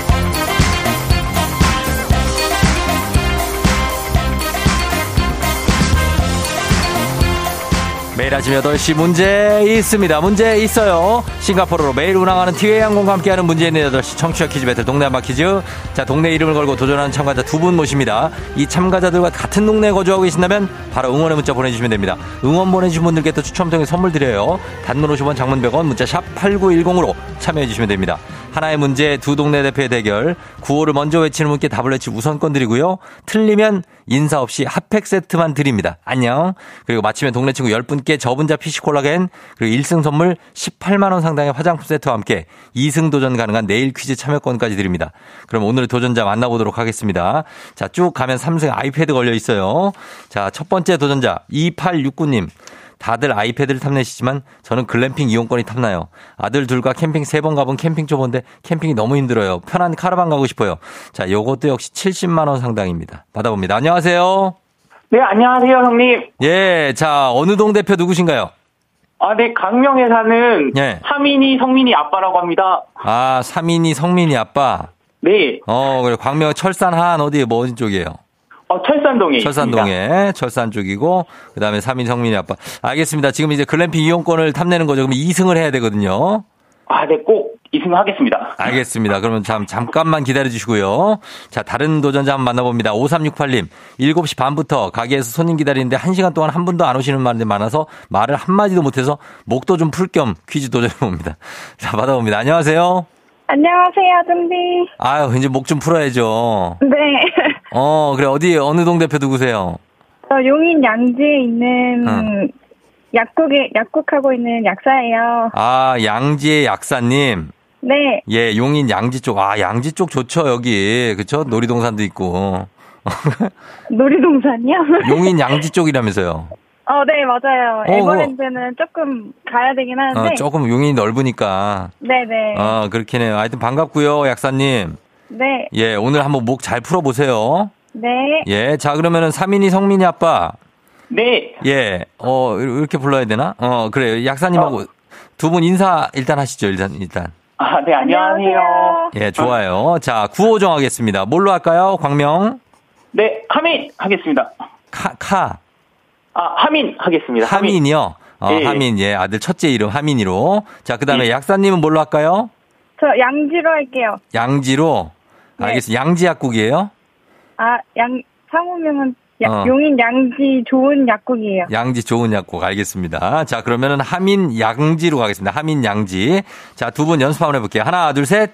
매일 아침 8시 문제 있습니다. 문제 있어요. 싱가포르로 매일 운항하는 티웨이 항공과 함께하는 문제 있는 8시 청취자 퀴즈 배틀 동네 한바 퀴즈. 자, 동네 이름을 걸고 도전하는 참가자 두 분 모십니다. 이 참가자들과 같은 동네에 거주하고 계신다면 바로 응원의 문자 보내주시면 됩니다. 응원 보내주신 분들께 또 추첨 통해 선물 드려요. 단문 50원 장문 100원 문자 샵 8910으로 참여해 주시면 됩니다. 하나의 문제 두 동네 대표의 대결. 구호를 먼저 외치는 분께 답을 외치 우선권 드리고요. 틀리면 인사 없이 핫팩 세트만 드립니다. 안녕. 그리고 마치면 동네 친구 10분께 저분자 fish 콜라겐 그리고 1승 선물 18만 원 상당의 화장품 세트와 함께 2승 도전 가능한 내일 퀴즈 참여권까지 드립니다. 그럼 오늘의 도전자 만나보도록 하겠습니다. 자, 쭉 가면 3승 아이패드 걸려 있어요. 자, 첫 번째 도전자 2869님. 다들 아이패드를 탐내시지만 저는 글램핑 이용권이 탐나요. 아들 둘과 캠핑 세 번 가본 캠핑 초보인데 캠핑이 너무 힘들어요. 편한 카라반 가고 싶어요. 자, 요것도 역시 70만 원 상당입니다. 받아봅니다. 안녕하세요. 네, 안녕하세요, 형님. 예, 자, 어느 동 대표 누구신가요? 아, 네, 강명에 사는 예. 하민이 성민이 아빠라고 합니다. 아, 삼인이 성민이 아빠. 네, 어, 그래. 광명 철산 한 어디 뭐 어디 쪽이에요? 어, 철산동에. 철산동에 철산 쪽이고 그 다음에 삼인 성민이 아빠. 알겠습니다. 지금 이제 글램핑 이용권을 탐내는 거죠. 그럼 2승을 해야 되거든요. 아, 네, 꼭 2승 하겠습니다. 알겠습니다. 그러면 잠, 잠깐만 기다려 주시고요. 자, 다른 도전자 한번 만나봅니다. 5368님. 7시 반부터 가게에서 손님 기다리는데 1시간 동안 한 분도 안 오시는 분들이 많아서 말을 한마디도 못해서 목도 좀 풀 겸 퀴즈 도전해봅니다. [laughs] 자, 받아봅니다. 안녕하세요. 안녕하세요, 준비. 아유, 이제 목 좀 풀어야죠. 네. 어, 그래. 어디, 어느 동 대표 누구세요? 저 용인 양지에 있는 응. 약국에 약국하고 있는 약사예요. 아, 양지의 약사님. 네. 예, 용인 양지 쪽. 아, 양지 쪽 좋죠, 여기. 그쵸? 놀이동산도 있고. [laughs] 놀이동산이요? 용인 양지 쪽이라면서요. 어, 네, 맞아요. 어, 에버랜드는 조금 가야 되긴 하는데. 어, 조금 용인이 넓으니까. 네네. 어, 그렇긴 해요. 하여튼 반갑고요, 약사님. 네. 예, 오늘 한번 목 잘 풀어보세요. 네. 예, 자, 그러면은 삼인이 성민이 아빠. 네, 예, 어, 이렇게 불러야 되나? 어, 그래요. 약사님하고 두분 인사 일단 하시죠, 일단, 일단. 아, 네, 안녕하세요. 예, 좋아요. 자, 구호 정하겠습니다. 뭘로 할까요? 광명? 네, 하민 하겠습니다. 카, 카. 아, 하민 하겠습니다. 하민. 하민이요? 어, 예. 하민, 예, 아들 첫째 이름 하민이로. 자, 그 다음에 예. 약사님은 뭘로 할까요? 저 양지로 할게요. 양지로. 네. 알겠습니다. 양지 약국이에요? 아, 양, 상호명은 야- 어. 용인 양지 좋은 약국이에요. 양지 좋은 약국 알겠습니다. 자, 그러면은 하민 양지로 가겠습니다. 하민 양지. 자, 두 분 연습 한번 해볼게요. 하나, 둘, 셋.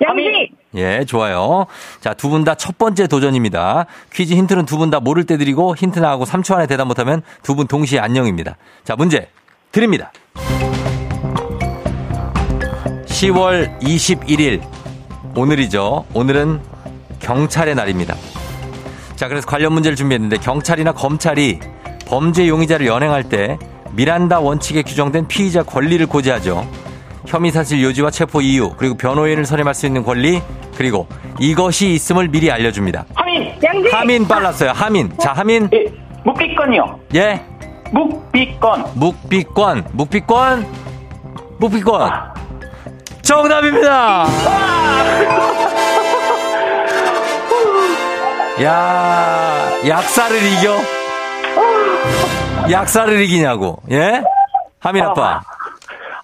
양지! 예, 좋아요. 자, 두 분 다 첫 번째 도전입니다. 퀴즈 힌트는 두 분 다 모를 때 드리고 힌트 나하고 3초 안에 대답 못하면 두 분 동시에 안녕입니다. 자, 문제 드립니다. 10월 21일 오늘이죠. 오늘은 경찰의 날입니다. 자, 그래서 관련 문제를 준비했는데 경찰이나 검찰이 범죄 용의자를 연행할 때 미란다 원칙에 규정된 피의자 권리를 고지하죠. 혐의 사실 요지와 체포 이유, 그리고 변호인을 선임할 수 있는 권리, 그리고 이것이 있음을 미리 알려줍니다. 하민! 양지! 하민 빨랐어요. 하민. 자, 하민. 예, 묵비권이요. 예. 묵비권. 묵비권. 묵비권. 묵비권. 정답입니다. 야, 약사를 이겨? 약사를 이기냐고. 예? 하민 아빠.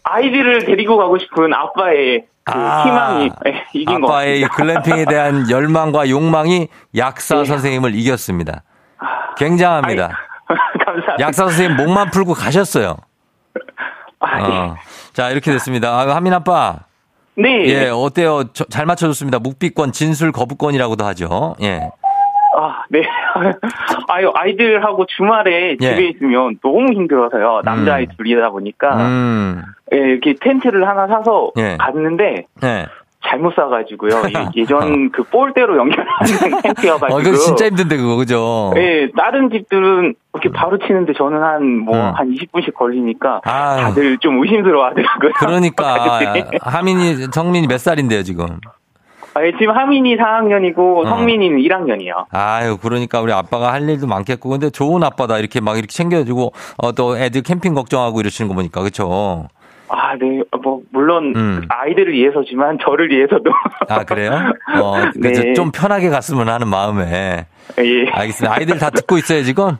아이들을 데리고 가고 싶은 아빠의 그 아, 희망이 예, 이긴 것 아빠의 이. 글램핑에 대한 열망과 욕망이 약사 네. 선생님을 이겼습니다. 굉장합니다. [laughs] 감사합니다. 약사 선생님 목만 풀고 가셨어요. 아, 예. 어. 자, 이렇게 됐습니다. 아, 하민 아빠. 네. 예, 어때요? 저- 잘 맞춰줬습니다. 묵비권, 진술 거부권이라고도 하죠. 예. 아, 네. [laughs] 아유, 아이들하고 주말에 예. 집에 있으면 너무 힘들어서요. 남자아이 둘이다 보니까. 음, 예, 이렇게 텐트를 하나 사서 예. 갔는데 예. 잘못 사가지고요. 예- [laughs] 예전 그 볼대로 연결하는 [laughs] 텐트여가지고. 어, 그거 진짜 힘든데, 그거, 그죠? 예, 다른 집들은 이렇게 바로 치는데 저는 한뭐 음. 한 20분씩 걸리니까 아유. 다들 좀 의심스러워 하더라고요. 그러니까. [laughs] 하민이, 성민이 몇 살인데요, 지금? 아, 예, 지금 하민이 4학년이고 어. 성민이는 1학년이요. 아유, 그러니까 우리 아빠가 할 일도 많겠고, 근데 좋은 아빠다. 이렇게 막 이렇게 챙겨주고, 어, 또 애들 캠핑 걱정하고 이러시는 거 보니까, 그쵸? 아, 네. 뭐 물론 음. 아이들을 위해서지만 저를 위해서도. [laughs] 아, 그래요? 어, 네. 좀 편하게 갔으면 하는 마음에. 예. 알겠습니다. 아이들 다 듣고 있어요, 지금?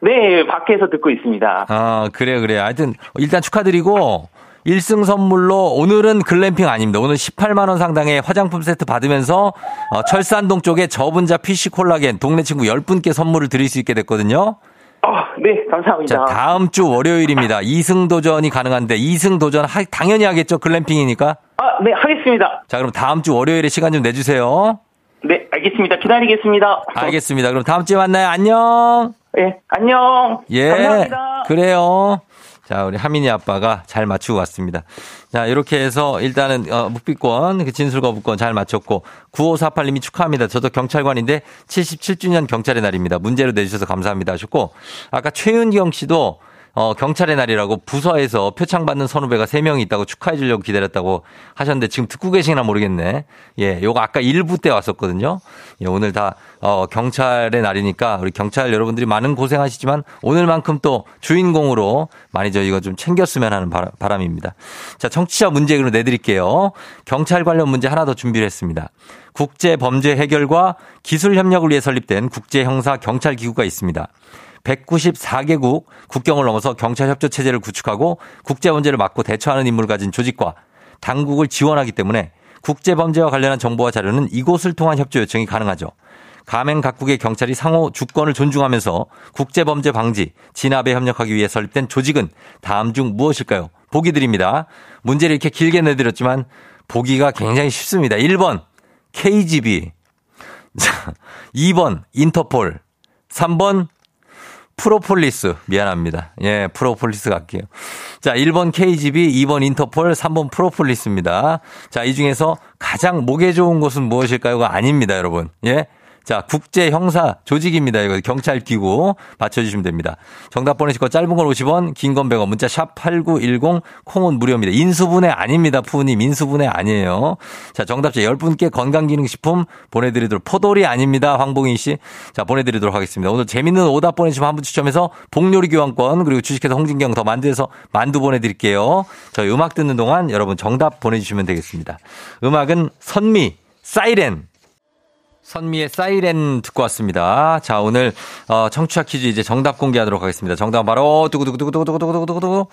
네, 밖에서 듣고 있습니다. 아, 그래요, 그래요. 하여튼, 일단 축하드리고, 1승 선물로 오늘은 글램핑 아닙니다. 오늘 18만 원 상당의 화장품 세트 받으면서, 어, 철산동 쪽에 저분자 PC 콜라겐 동네 친구 10분께 선물을 드릴 수 있게 됐거든요. 아, 네, 감사합니다. 자, 다음 주 월요일입니다. 2승 도전이 가능한데, 2승 도전 하, 당연히 하겠죠? 글램핑이니까. 아, 네, 하겠습니다. 자, 그럼 다음 주 월요일에 시간 좀 내주세요. 네, 알겠습니다. 기다리겠습니다. 알겠습니다. 그럼 다음 주에 만나요. 안녕! 네, 안녕. 예. 감사합니다. 그래요. 자, 우리 하민이 아빠가 잘 맞추고 왔습니다. 자, 이렇게 해서 일단은 어, 묵비권, 그 진술 거부권 잘 맞췄고 9548님이 축하합니다. 저도 경찰관인데 77주년 경찰의 날입니다. 문제로 내주셔서 감사합니다 하셨고 아까 최윤경 씨도 어, 경찰의 날이라고 부서에서 표창 받는 선후배가 3명이 있다고 축하해 주려고 기다렸다고 하셨는데 지금 듣고 계시나 모르겠네. 예, 요거 아까 1부 때 왔었거든요. 예, 오늘 다, 어, 경찰의 날이니까 우리 경찰 여러분들이 많은 고생하시지만 오늘만큼 또 주인공으로 많이 저희가 좀 챙겼으면 하는 바람, 바람입니다. 자, 청취자 문제로 내드릴게요. 경찰 관련 문제 하나 더 준비를 했습니다. 국제 범죄 해결과 기술 협력을 위해 설립된 국제 형사 경찰 기구가 있습니다. 194개국 국경을 넘어서 경찰 협조 체제를 구축하고 국제 문제를 막고 대처하는 임무를 가진 조직과 당국을 지원하기 때문에 국제 범죄와 관련한 정보와 자료는 이곳을 통한 협조 요청이 가능하죠. 가맹 각국의 경찰이 상호 주권을 존중하면서 국제 범죄 방지, 진압에 협력하기 위해 설립된 조직은 다음 중 무엇일까요? 보기 드립니다. 문제를 이렇게 길게 내드렸지만 보기가 굉장히 쉽습니다. 1번 KGB, 2번 인터폴, 3번 프로폴리스. 미안합니다. 예, 프로폴리스 갈게요. 자, 1번 KGB, 2번 인터폴, 3번 프로폴리스입니다. 자, 이 중에서 가장 목에 좋은 곳은 무엇일까요가 아닙니다, 여러분. 예? 자, 국제 형사 조직입니다. 이거 경찰 기구 맞춰주시면 됩니다. 정답 보내시고 짧은 건 50원, 긴 건 100원, 문자 샵 8910, 콩은 무료입니다. 인수분해 아닙니다. 푸우님, 인수분해 아니에요. 자, 정답자 10분께 건강기능식품 보내드리도록, 포돌이 아닙니다. 황봉희 씨. 자, 보내드리도록 하겠습니다. 오늘 재밌는 오답 보내주시면 한 분 추첨해서 복요리 교환권, 그리고 주식회사 홍진경 더 만두에서 만두 보내드릴게요. 저희 음악 듣는 동안 여러분 정답 보내주시면 되겠습니다. 음악은 선미, 사이렌. 선미의 사이렌 듣고 왔습니다. 자, 오늘, 어, 청취자 퀴즈 이제 정답 공개하도록 하겠습니다. 정답은 바로, 두구두구두구두구두구두구두구.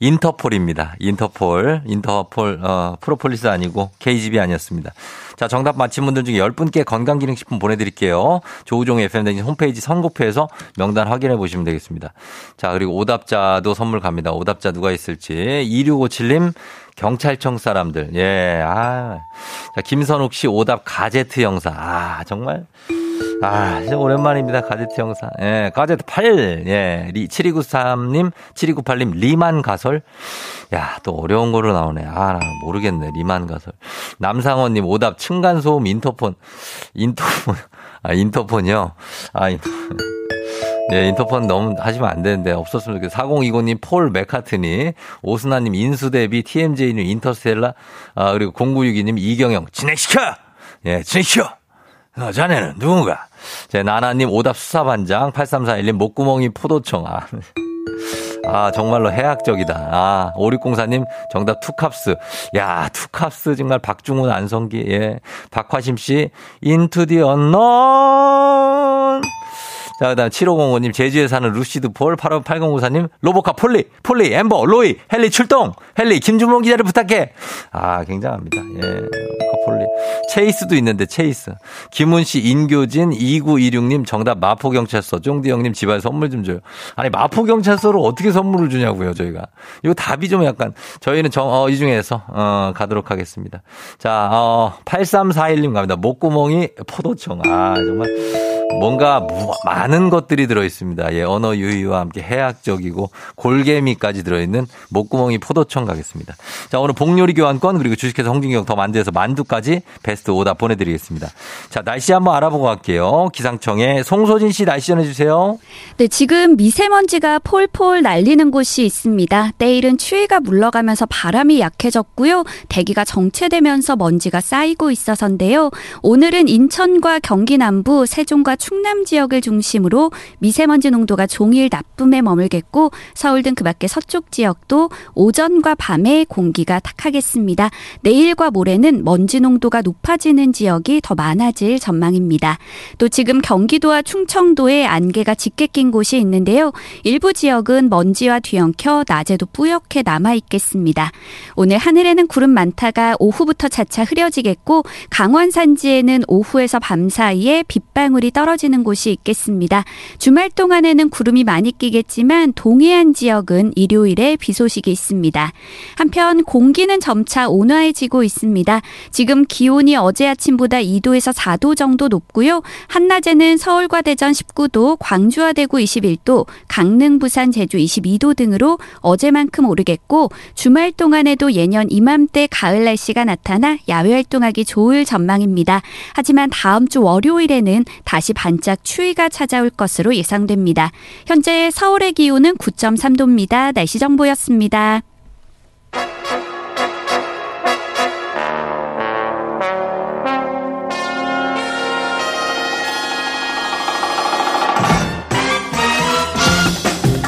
인터폴입니다. 인터폴. 인터폴, 어, 프로폴리스 아니고 KGB 아니었습니다. 자, 정답 맞힌 분들 중에 10분께 건강기능식품 보내드릴게요. 조우종의 FM대행진 홈페이지 선곡표에서 명단 확인해 보시면 되겠습니다. 자, 그리고 오답자도 선물 갑니다. 오답자 누가 있을지. 2657님, 경찰청 사람들. 예, 아. 자, 김선욱 씨 오답 가제트 형사. 아, 정말. 아, 진짜 오랜만입니다. 가제트 형사. 예, 가제트 8. 예, 리, 7293님, 7298님, 리만 가설. 야, 또 어려운 거로 나오네. 아, 나 모르겠네. 리만 가설. 남상원님, 오답 층간소음 인터폰. 인터폰. 아, 인터폰이요? 아, 인터폰. 네, 인터폰 너무 하시면 안 되는데 없었으면 좋겠어요. 4020님 폴 메카트니, 오스나님 인수대비, TMJ님 인터스텔라, 아, 그리고 0962님 이경영 진행시켜! 예, 진행시켜! 어, 자네는 누군가? 제 나나님 오답 수사반장, 8341님 목구멍이 포도청. 아, [laughs] 아, 정말로 해학적이다. 아, 5604님 정답 투캅스. 야, 투캅스 정말 박중훈 안성기. 예. 박화심 씨 Into the Unknown. 자, 그 다음 7505님, 제주에 사는 루시드 폴, 858094님, 로보카 폴리, 폴리, 엠버, 로이, 헬리 출동, 헬리, 김준범 기자를 부탁해. 아, 굉장합니다. 예, 로보카 폴리. 체이스도 있는데, 체이스. 김훈 씨, 인교진, 2926님, 정답 마포경찰서, 쫑디 형님 집안에 선물 좀 줘요. 아니, 마포경찰서로 어떻게 선물을 주냐고요, 저희가. 이거 답이 좀 약간, 저희는 정, 어, 이 중에서, 어, 가도록 하겠습니다. 자, 어, 8341님 갑니다. 목구멍이 포도청. 아, 정말. 뭔가 무, 많은 것들이 들어있습니다. 예, 언어 유희와 함께 해학적이고 골개미까지 들어있는 목구멍이 포도청 가겠습니다. 자, 오늘 복요리 교환권 그리고 주식회사 홍진경 더 만두에서 만두까지 베스트 오답 보내드리겠습니다. 자, 날씨 한번 알아보고 갈게요. 기상청에 송소진 씨 날씨 전해주세요. 네, 지금 미세먼지가 폴폴 날리는 곳이 있습니다. 내일은 추위가 물러가면서 바람이 약해졌고요. 대기가 정체되면서 먼지가 쌓이고 있어서인데요. 오늘은 인천과 경기 남부, 세종과 충남 지역을 중심으로 미세먼지 농도가 종일 나쁨에 머물겠고 서울 등 그 밖의 서쪽 지역도 오전과 밤에 공기가 탁하겠습니다. 내일과 모레는 먼지 농도가 지수가 높아지는 지역이 더 많아질 전망입니다. 또 지금 경기도와 충청도에 안개가 짙게 낀 곳이 있는데요. 일부 지역은 먼지와 뒤엉켜 낮에도 뿌옇게 남아 있겠습니다. 오늘 하늘에는 구름 많다가 오후부터 차차 흐려지겠고 강원 산지에는 오후에서 밤 사이에 빗방울이 떨어지는 곳이 있겠습니다. 주말 동안에는 구름이 많이 끼겠지만 동해안 지역은 일요일에 비 소식이 있습니다. 한편 공기는 점차 온화해지고 있습니다. 지금 기 온이 어제 아침보다 2도에서 4도 정도 높고요. 한낮에는 서울과 대전 19도, 광주와 대구 21도, 강릉, 부산, 제주 22도 등으로 어제만큼 오르겠고 주말 동안에도 예년 이맘때 가을 날씨가 나타나 야외 활동하기 좋을 전망입니다. 하지만 다음 주 월요일에는 다시 반짝 추위가 찾아올 것으로 예상됩니다. 현재 서울의 기온은 9.3도입니다. 날씨 정보였습니다.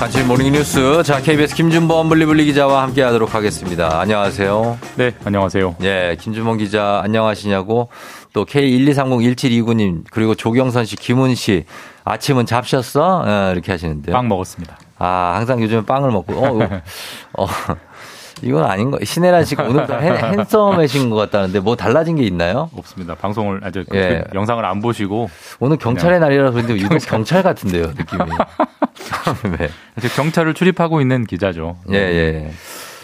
간추린 모닝 뉴스. 자, KBS 김준범 블리블리 기자와 함께 하도록 하겠습니다. 안녕하세요. 네, 안녕하세요. 예, 김준범 기자 안녕하시냐고 또 K123017229님 그리고 조경선 씨, 김훈 씨 아침은 잡셨어? 예, 이렇게 하시는데요. 빵 먹었습니다. 아, 항상 요즘에 빵을 먹고 어, 어, [laughs] 이건 아닌 거. 신혜란 씨가 오늘도 핸, 핸섬해신 것 같다는데 뭐 달라진 게 있나요? 없습니다. 방송을 아직 예. 그 영상을 안 보시고 오늘 경찰의 날이라서 그런데 유독 경찰 같은데요, 느낌이. [laughs] 네. 아직 경찰을 출입하고 있는 기자죠. 예, 예.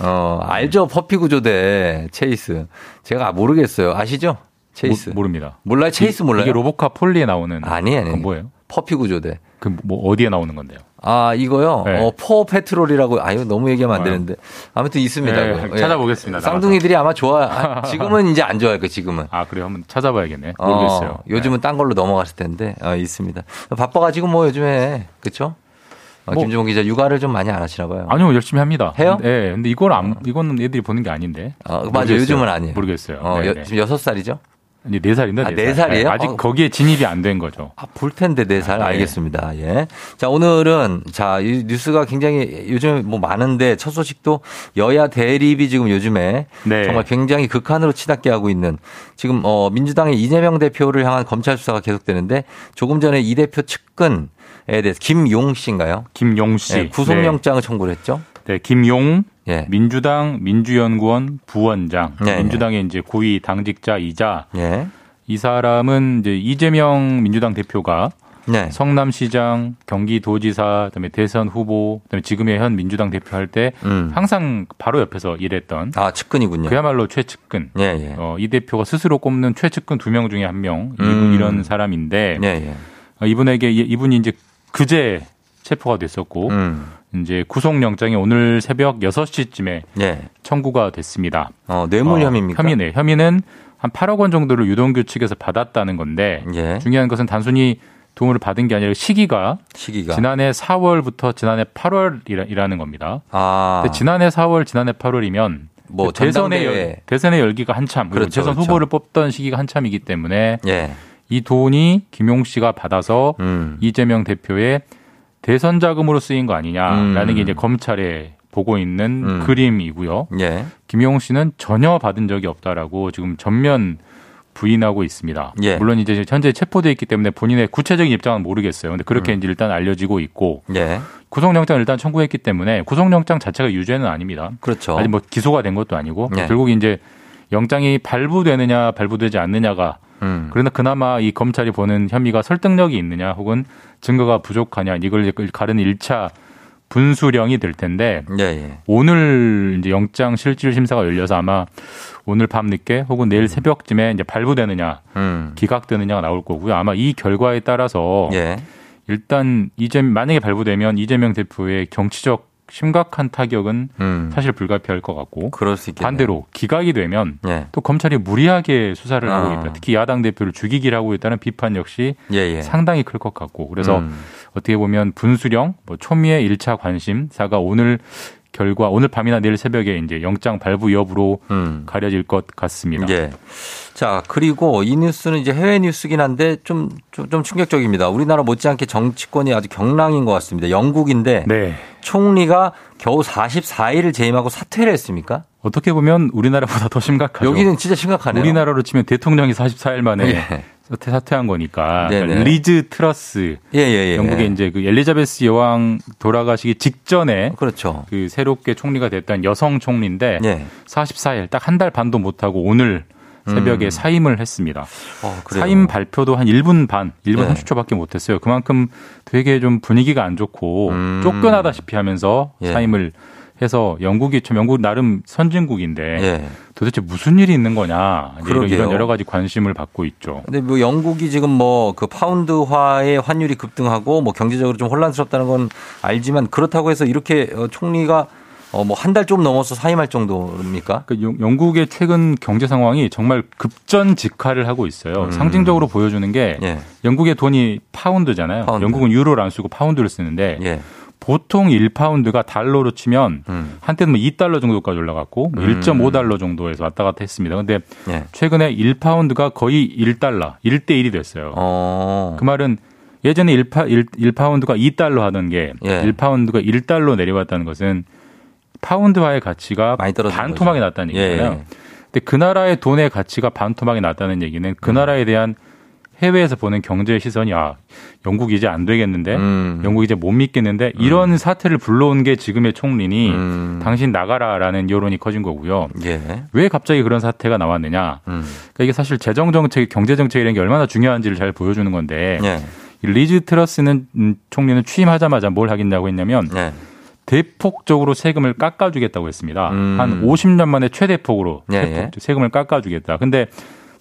어, 알죠? 퍼피 구조대 체이스. 제가 모르겠어요. 아시죠? 체이스. 모, 릅니다 몰라요? 체이스 몰라요? 이게 로보카 폴리에 나오는 아니, 아니. 뭐예요? 퍼피 구조대. 그 뭐 어디에 나오는 건데요? 아, 이거요? 네. 어, Paw Patrol이라고, 아유, 너무 얘기하면 안 되는데. 아무튼 있습니다. 네. 예. 찾아보겠습니다. 쌍둥이들이 아마 좋아, 아, 지금은 이제 안 좋아할 거예요, 지금은. 아, 그래요? 한번 찾아봐야겠네. 모르겠어요. 어, 요즘은 딴 걸로 넘어갔을 텐데, 어, 있습니다. 바빠가지고 뭐 요즘에, 그쵸? 어, 뭐- 김종국 기자 육아를 좀 많이 안 하시나 봐요. 아니요, 열심히 합니다. 해요? 네, 근데 이걸 안, 이거는 애들이 보는 게 아닌데. 어, 맞아요. 요즘은 아니에요. 모르겠어요. 어, 네, 여, 네. 지금 여섯 살이죠? 아니, 네 살인데. 아, 네네 살. 살이에요? 아직 어. 거기에 진입이 안 된 거죠. 아, 볼 텐데 네살 네. 알겠습니다. 예. 자, 오늘은 자, 이 뉴스가 굉장히 요즘 뭐 많은데 첫 소식도 여야 대립이 지금 요즘에 네. 정말 굉장히 극한으로 치닫게 하고 있는 지금 어 민주당의 이재명 대표를 향한 검찰 수사가 계속되는데 조금 전에 이 대표 측근에 대해서 김용 씨인가요? 김용 씨. 예, 구속영장을 청구를 했죠. 네, 김용 예. 민주당 민주연구원 부원장, 네, 민주당의 이제 고위 당직자이자 예. 이 사람은 이제 이재명 민주당 대표가 네. 성남시장, 경기도지사, 그다음에 대선 후보, 그다음에 지금의 현 민주당 대표 할때 음. 항상 바로 옆에서 일했던 아, 측근이군요. 그야말로 최측근. 예, 예. 어, 이 대표가 스스로 꼽는 최측근 두 명 중에 한 명 음. 이런 사람인데 예, 예. 어, 이분에게 이- 이분이 이제 그제 체포가 됐었고 음. 이제 구속영장이 오늘 새벽 6시쯤에 예. 청구가 됐습니다. 어, 뇌물 어, 혐의입니까? 혐의네. 혐의는 한 8억 원 정도를 유동규 측에서 받았다는 건데 예. 중요한 것은 단순히 도움을 받은 게 아니라 시기가 시기가. 지난해 4월부터 지난해 8월이라는 겁니다. 아. 지난해 4월, 지난해 8월이면 뭐 대선의 전당대회. 열, 대선의 열기가 한참 그렇죠, 대선 그렇죠. 후보를 뽑던 시기가 한참이기 때문에 예. 이 돈이 김용 씨가 받아서 음. 이재명 대표의 대선 자금으로 쓰인 거 아니냐라는 음. 게 이제 검찰에 보고 있는 음. 그림이고요. 예. 김용 씨는 전혀 받은 적이 없다라고 지금 전면 부인하고 있습니다. 예. 물론 이제 현재 체포돼 있기 때문에 본인의 구체적인 입장은 모르겠어요. 근데 그렇게 음. 이제 일단 알려지고 있고 예. 구속영장 을 일단 청구했기 때문에 구속영장 자체가 유죄는 아닙니다. 그렇죠. 아직 뭐 기소가 된 것도 아니고 예. 결국 이제 영장이 발부되느냐 발부되지 않느냐가 음. 그러나 그나마 이 검찰이 보는 혐의가 설득력이 있느냐 혹은 증거가 부족하냐 이걸 가르는 일차 분수령이 될 텐데 예, 예. 오늘 이제 영장 실질 심사가 열려서 아마 오늘 밤 늦게 혹은 내일 새벽쯤에 이제 발부되느냐 음. 기각되느냐가 나올 거고요. 아마 이 결과에 따라서 예. 일단 이재 만약에 발부되면 이재명 대표의 정치적 심각한 타격은 음. 사실 불가피할 것 같고 그럴 수 있겠네요. 반대로 기각이 되면 예. 또 검찰이 무리하게 수사를 아. 하고 있다. 특히 야당 대표를 죽이기를 하고 있다는 비판 역시 예, 예. 상당히 클 것 같고 그래서 음. 어떻게 보면 분수령, 뭐 초미의 1차 관심사가 오늘 결과 오늘 밤이나 내일 새벽에 이제 영장 발부 여부로 가려질 것 같습니다. 음. 예. 자, 그리고 이 뉴스는 이제 해외 뉴스긴 한데 좀, 좀, 좀 충격적입니다. 우리나라 못지않게 정치권이 아주 격랑인 것 같습니다. 영국인데 네. 총리가 겨우 44일을 재임하고 사퇴를 했습니까? 어떻게 보면 우리나라보다 더 심각하죠. 여기는 진짜 심각하네요. 우리나라로 치면 대통령이 44일 만에 예. 사퇴, 사퇴한 거니까. 그러니까 리즈 트러스. 예, 예, 예. 영국의 이제 그 엘리자베스 여왕 돌아가시기 직전에 그렇죠. 그 새롭게 총리가 됐던 여성 총리인데 예. 44일 딱 한 달 반도 못 하고 오늘 새벽에 음. 사임을 했습니다. 어, 그래요. 사임 발표도 한 1분 반, 1분 네. 30초밖에 못 했어요. 그만큼 되게 좀 분위기가 안 좋고 음. 쫓겨나다시피 하면서 예. 사임을 해서 영국이 참 영국 나름 선진국인데 예. 도대체 무슨 일이 있는 거냐 이런. 이런 여러 가지 관심을 받고 있죠. 근데 뭐 영국이 지금 뭐 그 파운드화의 환율이 급등하고 뭐 경제적으로 좀 혼란스럽다는 건 알지만 그렇다고 해서 이렇게 어, 총리가 어 뭐 한 달 좀 넘어서 사임할 정도입니까? 그 영- 영국의 최근 경제 상황이 정말 급전직하를 하고 있어요. 음. 상징적으로 보여주는 게 예. 영국의 돈이 파운드잖아요. 파운드. 영국은 유로를 안 쓰고 파운드를 쓰는데 예. 보통 1파운드가 달러로 치면 음. 한때는 뭐 2달러 정도까지 올라갔고 뭐 음. 1.5달러 정도에서 왔다 갔다 했습니다. 근데 예. 최근에 1파운드가 거의 1달러, 1대 1이 됐어요. 어. 그 말은 예전에 1파, 1, 파운드가 2달러 하던 게 예. 1파운드가 1달러 내려왔다는 것은 파운드화의 가치가 많이 떨어진 반토막이 났다는 예, 얘기잖아요. 예. 근데 그 나라의 돈의 가치가 반토막이 났다는 얘기는 그 음. 나라에 대한 해외에서 보는 경제의 시선이 아 영국이 이제 안 되겠는데 음. 영국이 이제 못 믿겠는데 이런 사태를 불러온 게 지금의 총리니 음. 당신 나가라라는 여론이 커진 거고요. 예. 왜 갑자기 그런 사태가 나왔느냐? 음. 그러니까 이게 사실 재정 정책, 경제 정책이라는 게 얼마나 중요한지를 잘 보여주는 건데 예. 이 리즈 트러스는 음, 총리는 취임하자마자 뭘 하겠냐고 했냐면 예. 대폭적으로 세금을 깎아주겠다고 했습니다. 음. 한 50년 만에 최대폭으로 예, 대폭 예. 세금을 깎아주겠다. 근데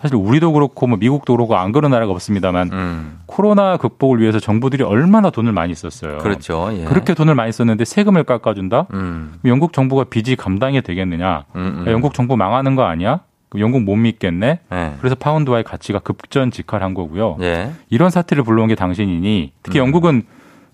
사실 우리도 그렇고 뭐 미국도 그렇고 안 그런 나라가 없습니다만 음. 코로나 극복을 위해서 정부들이 얼마나 돈을 많이 썼어요. 그렇죠. 예. 그렇게 돈을 많이 썼는데 세금을 깎아준다? 음. 영국 정부가 빚이 감당이 되겠느냐? 음, 음. 야, 영국 정부 망하는 거 아니야? 영국 못 믿겠네? 예. 그래서 파운드와의 가치가 급전 직할한 거고요. 예. 이런 사태를 불러온 게 당신이니 특히 음. 영국은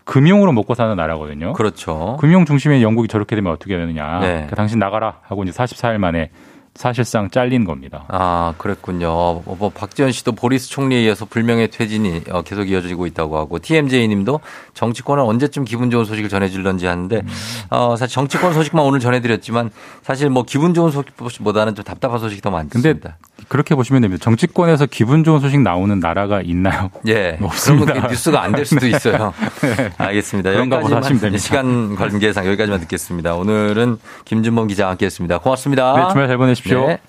금융으로 먹고 사는 나라거든요. 그렇죠. 금융 중심의 영국이 저렇게 되면 어떻게 되느냐. 네. 그러니까 당신 나가라 하고 이제 44일 만에 사실상 잘린 겁니다. 아, 그랬군요. 어, 뭐, 박지원 씨도 보리스 총리에 이어서 불명예 퇴진이 어, 계속 이어지고 있다고 하고, TMJ 님도 정치권은 언제쯤 기분 좋은 소식을 전해 줄런지 하는데, 어, 사실 정치권 소식만 오늘 전해 드렸지만, 사실 뭐 기분 좋은 소식보다는 좀 답답한 소식이 더 근데 많습니다. 그렇게 보시면 됩니다. 정치권에서 기분 좋은 소식 나오는 나라가 있나요? 예. [laughs] 없습니다. 그런 건 뉴스가 안 될 수도 [laughs] 네. 있어요. 알겠습니다. 보다 하시면 여기까지만 됩니다. 시간 관계상 여기까지만 듣겠습니다. 오늘은 김준범 기자와 함께 했습니다. 고맙습니다. 네, 주말 잘 보내십시오. 네.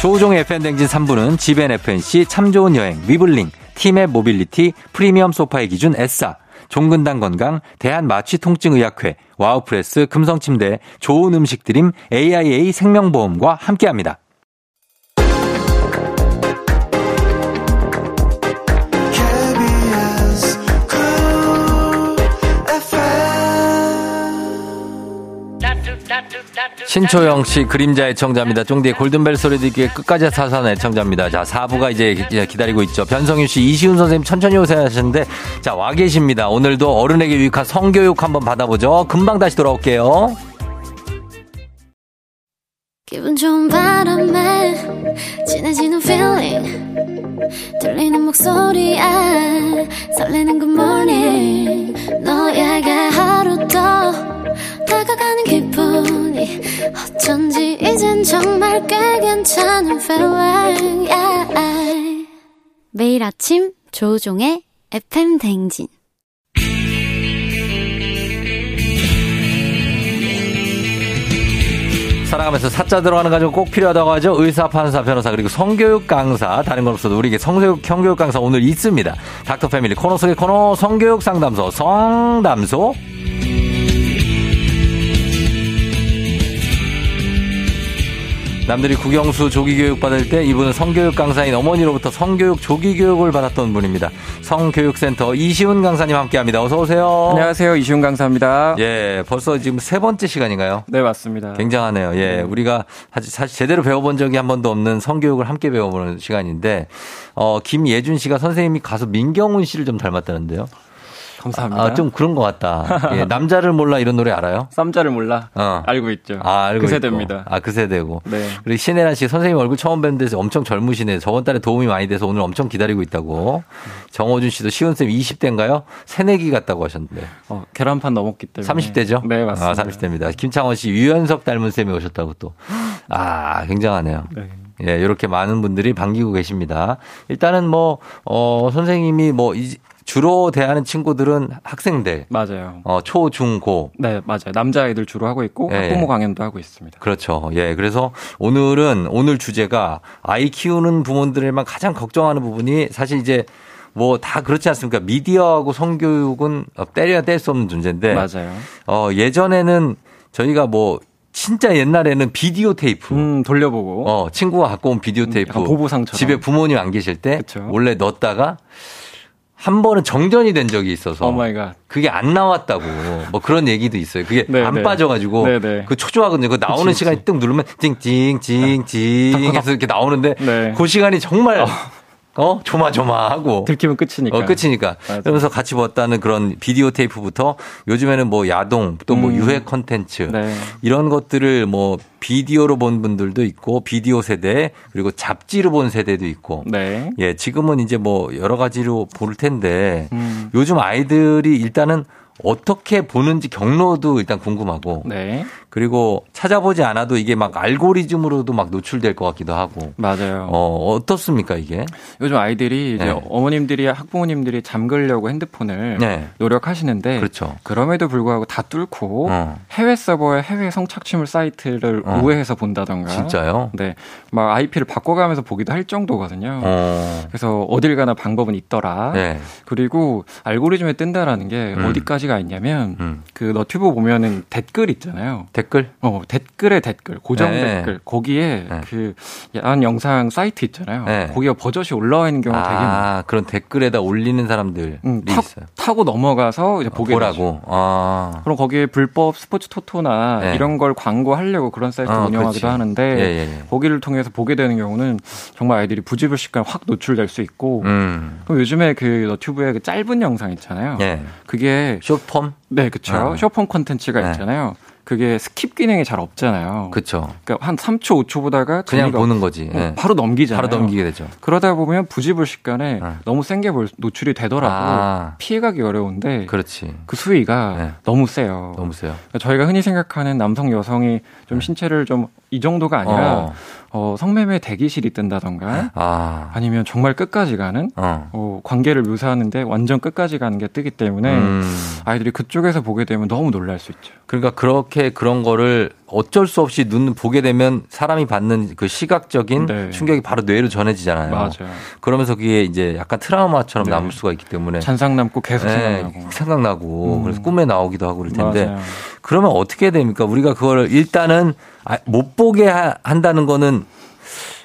조우종의 FM대행진 3부는 지벤 FNC 참 좋은 여행 위블링 티맵 모빌리티 프리미엄 소파의 기준 S사 종근당 건강 대한마취통증의학회 와우프레스 금성침대 좋은 음식 드림 AIA 생명보험과 함께합니다. 신초영 씨 그림자 애청자입니다. 쫑디의 골든벨 소리 듣기에 끝까지 사선 애청자입니다. 자, 4부가 이제 기- 기다리고 있죠. 변성윤 씨, 이시훈 선생님 천천히 오세요 하셨는데 자, 와 계십니다. 오늘도 어른에게 유익한 성교육 한번 받아보죠. 금방 다시 돌아올게요. 기분 좋은 바람에 진해지는 feeling 들리는 목소리에 설레는 good morning 너에게 하루 더 다가가는 기분이 어쩐지 이젠 정말 꽤 괜찮은 feeling yeah. 매일 아침 조종의 FM 댕진 살아가면서 사자 들어가는 가지고 꼭 필요하다고 하죠. 의사, 판사, 변호사, 그리고 성교육 강사. 다른 건 없어도 우리에게 성교육, 성교육 강사 오늘 있습니다. 닥터 패밀리 코너 속의 코너 성교육 상담소, 성담소. 남들이 국영수 조기교육 받을 때 이분은 성교육 강사인 어머니로부터 성교육 조기교육을 받았던 분입니다. 성교육센터 이시훈 강사님 함께합니다. 어서 오세요. 안녕하세요. 이시훈 강사입니다. 예, 벌써 지금 세 번째 시간인가요? 네, 맞습니다. 굉장하네요. 예, 우리가 사실, 사실 제대로 배워본 적이 한 번도 없는 성교육을 함께 배워보는 시간인데, 어, 김예준 씨가 선생님이 가수 민경훈 씨를 좀 닮았다는데요. 감사합니다. 아, 좀 그런 것 같다. [laughs] 예, 남자를 몰라 이런 노래 알아요? 쌈자를 몰라. 어. 알고 있죠. 아, 알고 그. 세대입니다. 아, 그 세대고. 네. 그리고 신혜란 씨 선생님 얼굴 처음 뵀는데 엄청 젊으시네. 저번 달에 도움이 많이 돼서 오늘 엄청 기다리고 있다고. 정호준 씨도 시온쌤 20대인가요? 새내기 같다고 하셨는데. 어, 계란판 넘었기 때문에. 30대죠? 네, 맞습니다. 아, 30대입니다. 김창원 씨 유연석 닮은 쌤이 오셨다고 또. 아, 굉장하네요. 네. 예, 이렇게 많은 분들이 반기고 계십니다. 일단은 뭐, 어, 선생님이 뭐, 이- 주로 대하는 친구들은 학생들. 맞아요. 어, 초, 중, 고. 네, 맞아요. 남자아이들 주로 하고 있고 예, 학부모 예. 강연도 하고 있습니다. 그렇죠. 예. 그래서 오늘은, 오늘 주제가 아이 키우는 부모들만 가장 걱정하는 부분이 사실 이제 뭐 다 그렇지 않습니까? 미디어하고 성교육은 때려야 뗄 수 없는 존재인데. 맞아요. 어, 예전에는 저희가 뭐 진짜 옛날에는 비디오 테이프. 음, 돌려보고. 어, 친구가 갖고 온 비디오 테이프. 약간 보부상처럼. 집에 부모님 안 계실 때 그쵸. 원래 넣었다가 한 번은 정전이 된 적이 있어서 갓. 그게 안 나왔다고 뭐 그런 얘기도 있어요. 그게 네, 안 네. 빠져가지고 네, 네. 그 초조하거든요. 그 나오는 그치, 시간이 뜩 누르면 찡찡찡찡 해서 이렇게 나오는데 네. 그 시간이 정말 어 조마조마하고 들키면 끝이니까. 어, 끝이니까. 맞아요. 그러면서 같이 봤다는 그런 비디오 테이프부터 요즘에는 뭐 야동 또뭐 음. 유해 컨텐츠 네. 이런 것들을 뭐 비디오로 본 분들도 있고 비디오 세대 그리고 잡지로 본 세대도 있고 네. 예, 지금은 이제 뭐 여러 가지로 볼 텐데 음. 요즘 아이들이 일단은 어떻게 보는지 경로도 일단 궁금하고 네. 그리고 찾아보지 않아도 이게 막 알고리즘으로도 막 노출될 것 같기도 하고 맞아요. 어, 어떻습니까 이게? 요즘 아이들이 이제 네. 어머님들이 학부모님들이 잠글려고 핸드폰을 네. 노력하시는데 그렇죠. 그럼에도 불구하고 다 뚫고 어. 해외 서버에 해외 성착취물 사이트를 어. 우회해서 본다던가. 진짜요? 네. 막 IP를 바꿔가면서 보기도 할 정도거든요. 어. 그래서 어딜 가나 방법은 있더라. 네. 그리고 알고리즘에 뜬다라는 게 음. 어디까지가 있냐면 음. 그 너튜브 보면은 댓글 있잖아요. 댓글? 어, 댓글에 댓글, 고정 네. 댓글. 거기에 네. 그 야한 영상 사이트 있잖아요. 네. 거기가 버젓이 올라와 있는 경우가 되게 많아요. 아, 그런 댓글에다 올리는 사람들이 음, 타, 있어요. 타고 넘어가서 이제 보게 되죠. 보라고. 아. 그럼 거기에 불법 스포츠 토토나 네. 이런 걸 광고하려고 그런 사이트 어, 운영하기도 그렇지. 하는데 예, 예, 예. 거기를 통해서 보게 되는 경우는 정말 아이들이 부지불식간 확 노출될 수 있고 음. 그럼 요즘에 그 너튜브에 그 짧은 영상 있잖아요. 예. 그게 쇼폼? 네, 그쵸. 어. 쇼폼 콘텐츠가 네. 있잖아요. 그게 skip 기능이 잘 없잖아요. 그쵸. 그러니까 한 3초, 5초 보다가 그냥 보는 거지. 예. 바로 넘기잖아요. 바로 넘기게 되죠. 그러다 보면 부지불식간에 네. 너무 센게 노출이 되더라도 아. 피해가기 어려운데 그 그렇지. 수위가 네. 너무 세요. 너무 세요. 그러니까 저희가 흔히 생각하는 남성 여성이 좀 신체를 좀 이 정도가 아니라 네. 어. 어, 성매매 대기실이 뜬다던가 아. 아니면 정말 끝까지 가는 어. 어, 관계를 묘사하는데 완전 끝까지 가는 게 뜨기 때문에 음. 아이들이 그쪽에서 보게 되면 너무 놀랄 수 있죠. 그러니까 그렇게 그런 거를 어쩔 수 없이 눈 보게 되면 사람이 받는 그 시각적인 네. 충격이 바로 뇌로 전해지잖아요. 맞아요. 그러면서 그게 이제 약간 트라우마처럼 네. 남을 수가 있기 때문에 잔상 남고 계속 네, 생각나고. 생각나고 음. 그래서 꿈에 나오기도 하고 그럴 텐데 맞아요. 그러면 어떻게 됩니까? 우리가 그걸 일단은 아, 못 보게 하- 한다는 거는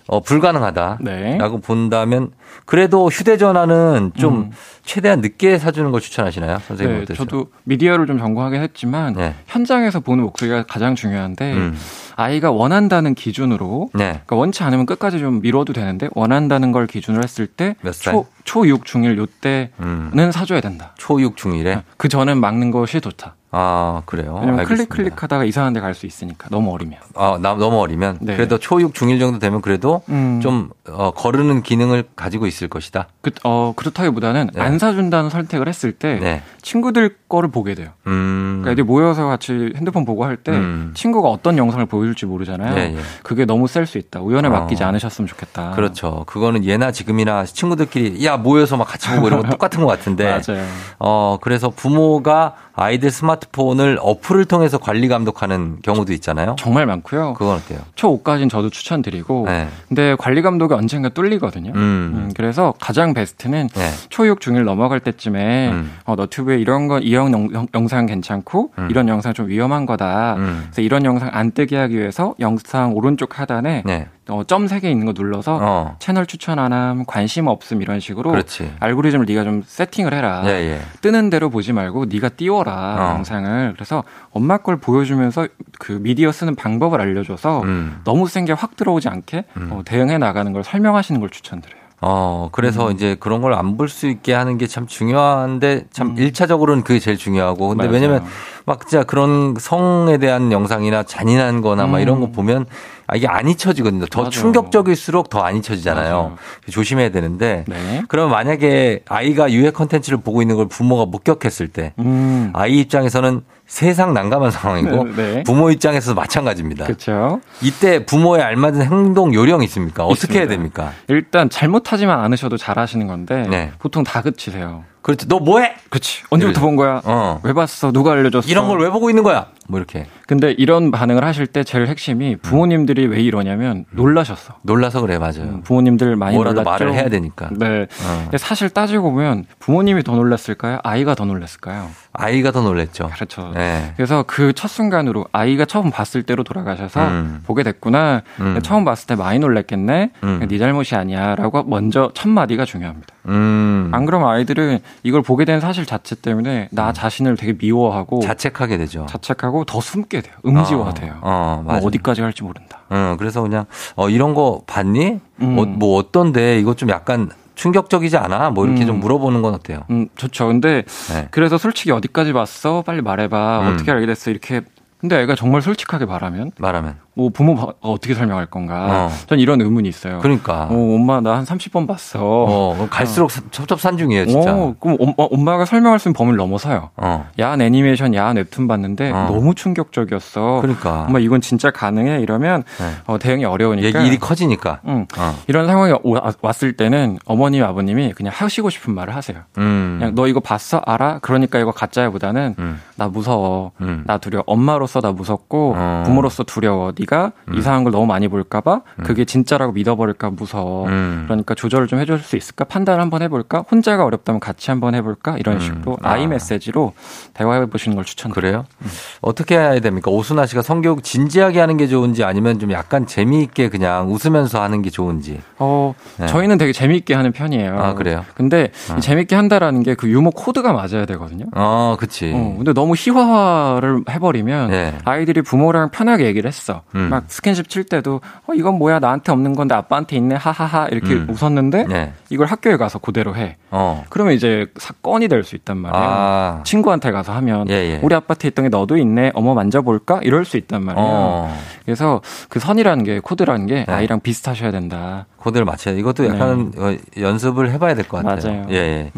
어, 불가능하다라고 네. 본다면 그래도 휴대전화는 좀 음. 최대한 늦게 사주는 걸 추천하시나요, 선생님? 네? 저도 미디어를 좀 전공하긴 했지만 네. 현장에서 보는 목소리가 가장 중요한데 음. 아이가 원한다는 기준으로 네. 그러니까 원치 않으면 끝까지 좀 미뤄도 되는데 원한다는 걸 기준으로 했을 때? 초, 초6, 중1 요때는 음. 사줘야 된다. 초6, 중1에 그 전엔 막는 것이 좋다. 아 그래요. 왜냐면. 클릭 클릭하다가 이상한 데 갈 수 있으니까 너무 어리면. 아, 나 너무 어리면 네. 그래도 초6, 중1 정도 되면 그래도 음. 좀 어, 거르는 기능을 가지고 있을 것이다. 그, 어, 그렇다기보다는 네. 안 사준다는 선택을 했을 때 네. 친구들 거를 보게 돼요. 음. 그러니까 애들이 모여서 같이 핸드폰 보고 할때 음. 친구가 어떤 영상을 보여줄지 모르잖아요. 예, 예. 그게 너무 셀 수 있다. 우연에 어. 맡기지 않으셨으면 좋겠다. 그렇죠. 그거는 예나 지금이나 친구들끼리 야 모여서 막 같이 보고 이런 거 똑같은 것 같은데. [laughs] 맞아요. 어 그래서 부모가 아이들 스마트폰을 어플을 통해서 관리 감독하는 경우도 있잖아요. 정말 많고요. 그건 어때요? 초 5까지는 저도 추천드리고 네. 근데 관리 감독이 언젠가 뚫리거든요. 음. 음, 그래서 가장 베스트는 네. 초6, 중1 넘어갈 때쯤에 음. 어, 너튜브에 이런 거 이런 영, 영상 괜찮고 음. 이런 영상 좀 위험한 거다. 음. 그래서 이런 영상 안 뜨게 하기 위해서 영상 오른쪽 하단에 네. 어, 점 3개 있는 거 눌러서 어. 채널 추천 안 함, 관심 없음 이런 식으로 그렇지. 알고리즘을 네가 좀 세팅을 해라. 예, 예. 뜨는 대로 보지 말고 네가 띄워라 어. 영상을. 그래서 엄마 걸 보여주면서 그 미디어 쓰는 방법을 알려줘서 음. 너무 센 게 확 들어오지 않게 음. 어, 대응해 나가는 걸 설명하시는 걸 추천드려요. 어, 그래서 음. 이제 그런 걸 안 볼 수 있게 하는 게 참 중요한데 참 일차적으로는 그게 제일 중요하고 근데 음. 맞아요. 왜냐면 막 진짜 그런 성에 대한 영상이나 잔인한 거나 막 이런 거 보면 아, 이게 안 잊혀지거든요. 더 음. 맞아요. 충격적일수록 더 안 잊혀지잖아요. 맞아요. 조심해야 되는데 네. 그러면 만약에 아이가 유해 컨텐츠를 보고 있는 걸 부모가 목격했을 때 음. 아이 입장에서는 세상 난감한 상황이고 네, [laughs] 네. 부모 입장에서도 마찬가지입니다. 그렇죠. 이때 부모의 알맞은 행동 요령이 있습니까? 어떻게 해야 있습니다. 됩니까? 일단 잘못하지만 않으셔도 잘하시는 건데 네. 보통 다 그치세요. 그렇지. 너 뭐해? 그치. 언제부터 본 거야? 어. 왜 봤어? 누가 알려줬어? 이런 걸 왜 보고 있는 거야? 뭐 이렇게 근데 이런 반응을 하실 때 제일 핵심이 부모님들이 왜 이러냐면 놀라셨어. 놀라서 그래 맞아요. 음, 부모님들 많이 뭐라도 놀랐죠. 말을 해야 되니까. 네. 어. 근데 사실 따지고 보면 부모님이 더 놀랐을까요? 아이가 더 놀랐을까요? 아이가 더 놀랬죠. 그렇죠. 네. 그래서 그 첫 순간으로 아이가 처음 봤을 때로 돌아가셔서 음. 보게 됐구나. 음. 처음 봤을 때 많이 놀랬겠네. 음. 네 잘못이 아니야라고 먼저 첫 마디가 중요합니다. 음. 안 그러면 아이들은 이걸 보게 된 사실 자체 때문에 나 자신을 되게 미워하고 자책하게 되죠. 자책하고 더 숨게 돼요. 음지화돼요. 어, 어, 뭐 맞아. 어디까지 갈지 모른다. 어, 그래서 그냥 어 이런 거 봤니? 음. 어, 뭐 어떤데 이거 좀 약간 충격적이지 않아? 뭐 이렇게 음. 좀 물어보는 건 어때요? 음, 좋죠. 근데 네. 그래서 솔직히 어디까지 봤어? 빨리 말해봐. 음. 어떻게 알게 됐어? 이렇게. 근데 애가 정말 솔직하게 말하면 말하면. 뭐 부모 바- 어떻게 설명할 건가? 어. 전 이런 의문이 있어요. 그러니까. 어, 엄마 나 한 30번 봤어. 어, 갈수록 첩첩산중이에요, 진짜. 어, 그럼 엄마, 엄마가 설명할 수 있는 범위를 넘어서요. 어. 야한 애니메이션, 야한 웹툰 봤는데 어. 너무 충격적이었어. 그러니까. 엄마 이건 진짜 가능해? 이러면 네. 어, 대응이 어려우니까. 얘기 일이 커지니까. 응. 어. 이런 상황이 와- 왔을 때는 어머님, 아버님이 그냥 하시고 싶은 말을 하세요. 음. 그냥 너 이거 봤어? 알아? 그러니까 이거 가짜야보다는 음. 나 무서워. 음. 나 두려워. 엄마로서 나 무섭고 어. 부모로서 두려워. 네가 이상한 걸 너무 많이 볼까봐 그게 진짜라고 믿어버릴까 무서워. 음. 그러니까 조절을 좀 해줄 수 있을까? 판단 한번 해볼까? 혼자가 어렵다면 같이 한번 해볼까? 이런 음. 식으로 아. 아이 메시지로 대화해 보시는 걸 추천드려요. 그래요? 어떻게 해야 됩니까? 오순아 씨가 성교육 진지하게 하는 게 좋은지 아니면 좀 약간 재미있게 그냥 웃으면서 하는 게 좋은지. 어, 네. 저희는 되게 재미있게 하는 편이에요. 아, 그래요? 근데 어. 이 재미있게 한다라는 게 그 유머 코드가 맞아야 되거든요. 어, 그치. 어, 근데 너무 희화화를 해버리면 네. 아이들이 부모랑 편하게 얘기를 했어. 음. 막 스킨십 칠 때도 어 이건 뭐야 나한테 없는 건데 아빠한테 있네 하하하 이렇게 음. 웃었는데 네. 이걸 학교에 가서 그대로 해. 어. 그러면 이제 사건이 될 수 있단 말이에요. 아. 친구한테 가서 하면 예, 예. 우리 아파트에 있던 게 너도 있네. 어머 만져볼까? 이럴 수 있단 말이에요. 어. 그래서 그 선이라는 게 코드라는 게 네. 아이랑 비슷하셔야 된다. 코드를 맞춰야 돼. 이것도 약간 어, 연습을 해봐야 될 것 같아요. 네. 맞아요. 예, 예.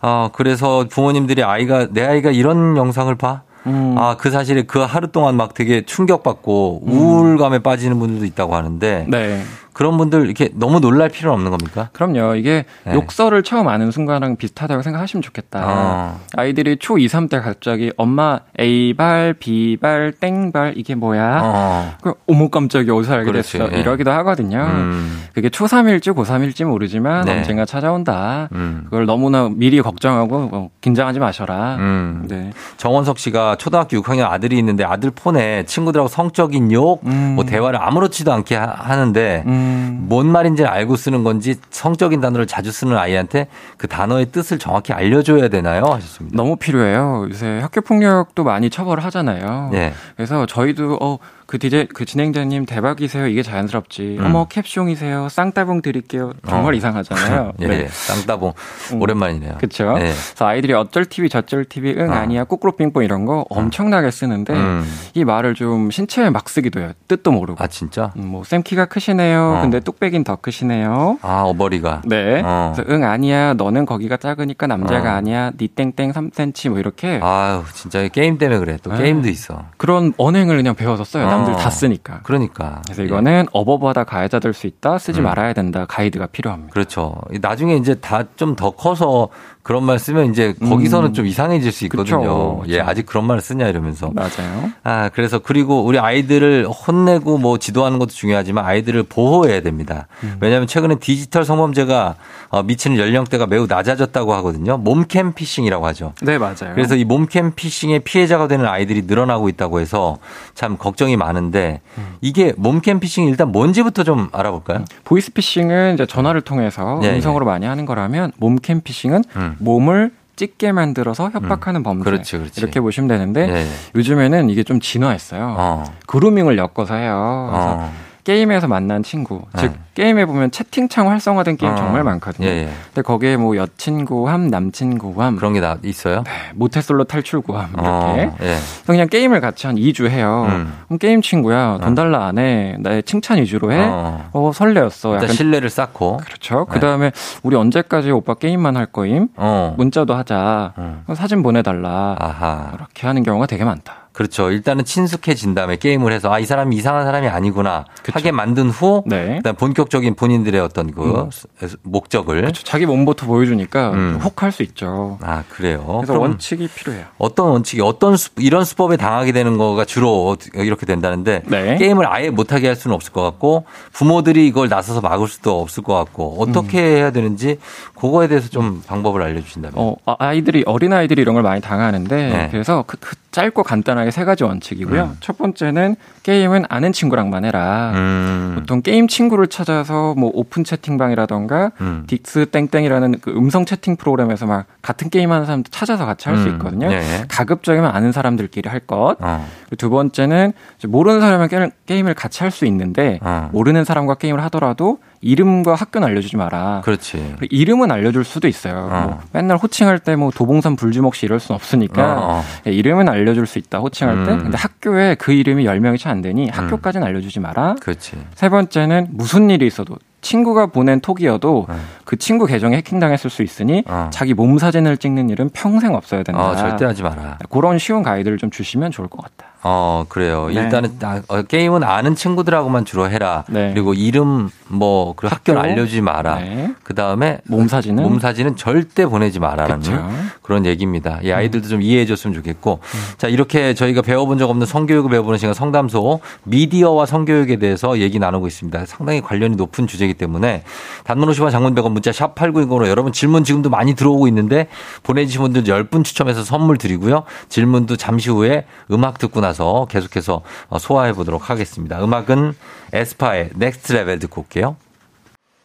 아, 그래서 부모님들이 아이가, 내 아이가 이런 영상을 봐? 음. 아, 그 사실에 그 하루 동안 막 되게 충격받고 우울감에 빠지는 분들도 있다고 하는데 네. 그런 분들 이렇게 너무 놀랄 필요는 없는 겁니까? 그럼요. 이게 네. 욕설을 처음 아는 순간랑 비슷하다고 생각하시면 좋겠다. 어. 아이들이 초 2, 3때 갑자기 엄마 A발, B발, 땡발 이게 뭐야? 어. 그 어머 깜짝이야 어디서 알게 그렇지. 됐어? 예. 이러기도 하거든요. 음. 그게 초 3일지 고 3일지 모르지만 네. 언젠가 찾아온다. 음. 그걸 너무나 미리 걱정하고 어, 긴장하지 마셔라. 음. 네. 정원석 씨가 초등학교 6학년 아들이 있는데 아들 폰에 친구들하고 성적인 욕, 음. 뭐 대화를 아무렇지도 않게 하- 하는데 음. 뭔 말인지 알고 쓰는 건지 성적인 단어를 자주 쓰는 아이한테 그 단어의 뜻을 정확히 알려줘야 되나요? 하셨습니다. 너무 필요해요. 요새 학교 폭력도 많이 처벌을 하잖아요. 네. 그래서 저희도 어 그 디제 그 진행자님 대박이세요. 이게 자연스럽지. 음. 어머 캡숑이세요. 쌍따봉 드릴게요. 정말 어. 이상하잖아요. [laughs] 예, 네. 예. 쌍따봉. 음. 오랜만이네요. 그렇죠. 네. 그래서 아이들이 어쩔 TV 저쩔 TV 응 어. 아니야 꾸꾸로 빙뽕 이런 거 엄청나게 쓰는데 음. 이 말을 좀 신체에 막 쓰기도 해요. 뜻도 모르고. 아, 진짜? 음, 뭐쌤 키가 크시네요. 어. 근데 뚝배기는 더 크시네요. 아, 어버리가. 네. 어. 그래서 응 아니야. 너는 거기가 작으니까 남자가 어. 아니야. 니 땡땡 3cm 뭐 이렇게 아유, 진짜 게임 때문에 그래. 또 네. 게임도 있어. 그런 언행을 그냥 배워서 써요. 어. 다 쓰니까. 그러니까. 그래서 예. 이거는 어버버다 가해자 될 수 있다. 쓰지 음. 말아야 된다. 가이드가 필요합니다. 그렇죠. 나중에 이제 다 좀 더 커서 그런 말 쓰면 이제 거기서는 음. 좀 이상해질 수 있거든요. 그쵸, 예, 그쵸. 아직 그런 말을 쓰냐 이러면서. 맞아요. 아, 그래서 그리고 우리 아이들을 혼내고 뭐 지도하는 것도 중요하지만 아이들을 보호해야 됩니다. 음. 왜냐하면 최근에 디지털 성범죄가 어, 미치는 연령대가 매우 낮아졌다고 하거든요. 몸캠 피싱이라고 하죠. 네, 맞아요. 그래서 이 몸캠 피싱의 피해자가 되는 아이들이 늘어나고 있다고 해서 참 걱정이 많은데 음. 이게 몸캠 피싱이 일단 뭔지부터 좀 알아볼까요? 보이스 피싱은 이제 전화를 통해서 예, 음성으로 많이 하는 거라면 몸캠 피싱은 음. 몸을 찍게 만들어서 협박하는 범죄. 그렇지, 그렇지. 이렇게 보시면 되는데 예. 요즘에는 이게 좀 진화했어요. 어. grooming을 엮어서 해요. 그래서 어. 게임에서 만난 친구, 네. 즉 게임에 보면 채팅창 활성화된 게임 어. 정말 많거든요. 예, 예. 근데 거기에 뭐 여친 구함, 남친 구함, 그런 게 다 있어요? 모태솔로 탈출 구함 이렇게 어, 예. 그냥 게임을 같이 한 2주 해요. 음. 그럼 게임 친구야 돈 달라 안 해. 나의 칭찬 위주로 해. 어. 어, 설레었어. 일단 약간 신뢰를 쌓고. 그렇죠. 그 다음에 우리 언제까지 오빠 게임만 할 거임? 어. 문자도 하자. 음. 사진 보내달라. 아하. 이렇게 하는 경우가 되게 많다. 그렇죠. 일단은 친숙해진 다음에 게임을 해서 아 이 사람이 이상한 사람이 아니구나 하게 만든 후 네. 그다음 본격적인 본인들의 어떤 그 음. 스- 목적을 그렇죠. 자기 몸부터 보여주니까 음. 혹할 수 있죠. 아 그래요. 그래서 원칙이 필요해요. 어떤 원칙이 어떤 수, 이런 수법에 당하게 되는 거가 주로 이렇게 된다는데 네. 게임을 아예 못하게 할 수는 없을 것 같고 부모들이 이걸 나서서 막을 수도 없을 것 같고 어떻게 음. 해야 되는지 그거에 대해서 좀 방법을 알려주신다면. 어, 아, 아이들이, 어린 아이들이 이런 걸 많이 당하는데, 네. 그래서 그, 그 짧고 간단하게 세 가지 원칙이고요. 음. 첫 번째는 게임은 아는 친구랑만 해라. 음. 보통 게임 친구를 찾아서 뭐 오픈 채팅방이라던가 음. 디스 땡땡이라는 그 음성 채팅 프로그램에서 막 같은 게임 하는 사람들 찾아서 같이 할 수 음. 있거든요. 예. 가급적이면 아는 사람들끼리 할 것. 어. 두 번째는 모르는 사람이랑 게임을, 같이 할 수 있는데 어. 모르는 사람과 게임을 하더라도 이름과 학교는 알려주지 마라. 그렇지. 이름은 알려줄 수도 있어요. 어. 뭐 맨날 호칭할 때 뭐 도봉산 불주먹씨 이럴 순 없으니까 어, 어. 예, 이름은 알려줄 수 있다 호칭할 때. 음. 근데 학교에 그 이름이 10명이 채 안 되니 학교까지는 알려주지 마라. 그렇지. 세 번째는 무슨 일이 있어도 친구가 보낸 톡이어도 어. 그 친구 계정에 해킹당했을 수 있으니 어. 자기 몸 사진을 찍는 일은 평생 없어야 된다. 어, 절대 하지 마라. 그런 쉬운 가이드를 좀 주시면 좋을 것 같다. 어, 그래요. 네. 일단은 아, 어, 게임은 아는 친구들하고만 주로 해라. 네. 그리고 이름 뭐 그리고 학교는 학교. 알려주지 마라. 네. 그 다음에 몸 사진은 몸 사진은 절대 보내지 마라는 그렇죠. 그런 얘기입니다. 이 아이들도 좀 이해해 줬으면 좋겠고, 음. 자 이렇게 저희가 배워본 적 없는 성교육을 배워보는 시간 성담소 미디어와 성교육에 대해서 얘기 나누고 있습니다. 상당히 관련이 높은 주제이기 때문에 단문 50원 장문 100원 문자 샵 8910으로 여러분 질문 지금도 많이 들어오고 있는데 보내주신 분들 10분 추첨해서 선물 드리고요. 질문도 잠시 후에 음악 듣고 나서 계속해서 어, 소화해 보도록 하겠습니다. 음악은 에스파의 Next Level 듣고 올게요.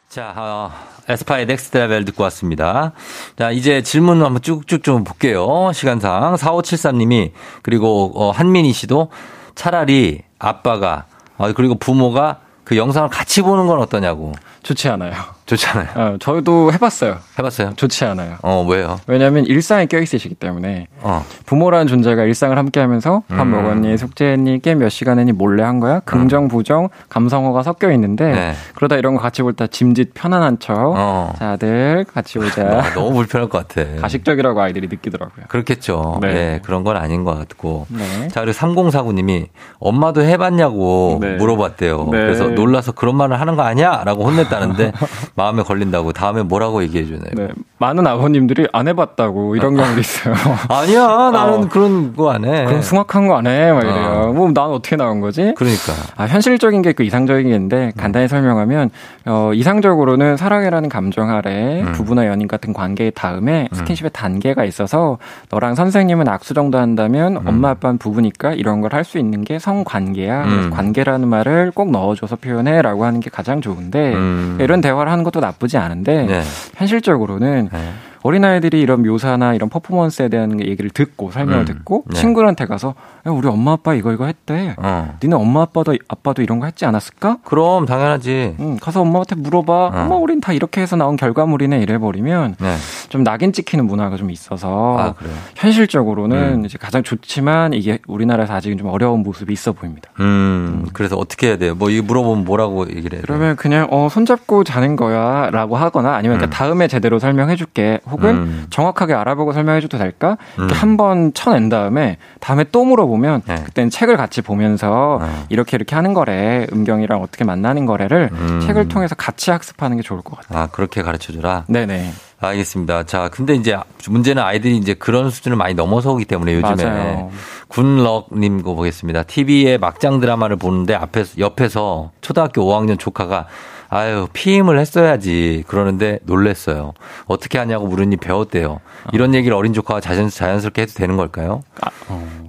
자, 어, 에스파의 Next Level 듣고 왔습니다. 자, 이제 질문 한번 쭉쭉 좀 볼게요. 시간상. 4573님이, 그리고, 어, 한민희 씨도 차라리 아빠가, 어, 그리고 부모가 그 영상을 같이 보는 건 어떠냐고. 좋지 않아요. 좋잖아요. 어, 저도 해봤어요. 해봤어요? 좋지 않아요. 어, 왜요? 왜냐하면 일상에 껴있으시기 때문에 어. 부모라는 존재가 일상을 함께 하면서 밥 음. 먹었니, 숙제했니, 게임 몇 시간 했니, 몰래 한 거야. 긍정, 부정, 감성어가 섞여 있는데 네. 그러다 이런 거 같이 볼 때 짐짓 편안한 척. 어. 자, 아들 같이 보자. 아, 너무 불편할 것 같아. 가식적이라고 아이들이 느끼더라고요. 그렇겠죠. 네. 네. 그런 건 아닌 것 같고. 네. 자, 그리고 3049님이 엄마도 해봤냐고 네. 물어봤대요. 네. 그래서 놀라서 그런 말을 하는 거 아니야? 라고 혼냈다는데 [laughs] 마음에 걸린다고 다음에 뭐라고 얘기해 주나요? 네. 많은 아버님들이 안 해봤다고 이런 경우도 있어요. [laughs] 아니야, 나는 어. 그런 거 안 해. 그럼 숭악한 거 안 해? 막 이래요. 어. 뭐, 난 어떻게 나온 거지? 그러니까. 아, 현실적인 게 그 이상적인 게인데 음. 간단히 설명하면 어, 이상적으로는 사랑이라는 감정 아래 음. 부부나 연인 같은 관계의 다음에 음. 스킨십의 단계가 있어서 너랑 선생님은 악수 정도 한다면 음. 엄마 아빠는 부부니까 이런 걸 할 수 있는 게 성관계야. 관계라는 말을 꼭 넣어줘서 표현해라고 하는 게 가장 좋은데 음. 이런 대화를 하는 것도 나쁘지 않은데 네. 현실적으로는 네. 어린아이들이 이런 묘사나 이런 퍼포먼스에 대한 얘기를 듣고 설명을 음. 듣고 네. 친구한테 가서 야, 우리 엄마 아빠 이거 이거 했대. 어. 니네 엄마 아빠도 아빠도 이런 거 했지 않았을까? 그럼 당연하지. 응, 가서 엄마한테 물어봐. 엄마 우린 다 이렇게 해서 나온 결과물이네 이래 버리면 네. 좀 낙인 찍히는 문화가 좀 있어서 아? 현실적으로는 음. 이제 가장 좋지만 이게 우리나라에서 아직은 좀 어려운 모습이 있어 보입니다. 음, 그래서 어떻게 해야 돼요? 뭐, 이거 물어보면 뭐라고 얘기를 해야 돼요? 그러면 그냥 어 손잡고 자는 거야라고 하거나 아니면 그러니까 다음에 제대로 설명해 줄게 혹은 음. 정확하게 알아보고 설명해줘도 될까 이렇게 음. 한번 쳐낸 다음에 다음에 또 물어보면 네. 그때는 책을 같이 보면서 어. 이렇게 이렇게 하는 거래 음경이랑 어떻게 만나는 거래를 음. 책을 통해서 같이 학습하는 게 좋을 것 같아요. 아, 그렇게 가르쳐 주라? 네네. 알겠습니다. 자, 근데 이제 문제는 아이들이 이제 그런 수준을 많이 넘어서기 때문에 요즘에 맞아요. 군럭님 거 보겠습니다. TV에 막장 드라마를 보는데 앞에서 옆에서 초등학교 5학년 조카가 아유, 피임을 했어야지. 그러는데 놀랬어요. 어떻게 하냐고 물으니 배웠대요. 이런 얘기를 어린 조카와 자연, 자연스럽게 해도 되는 걸까요?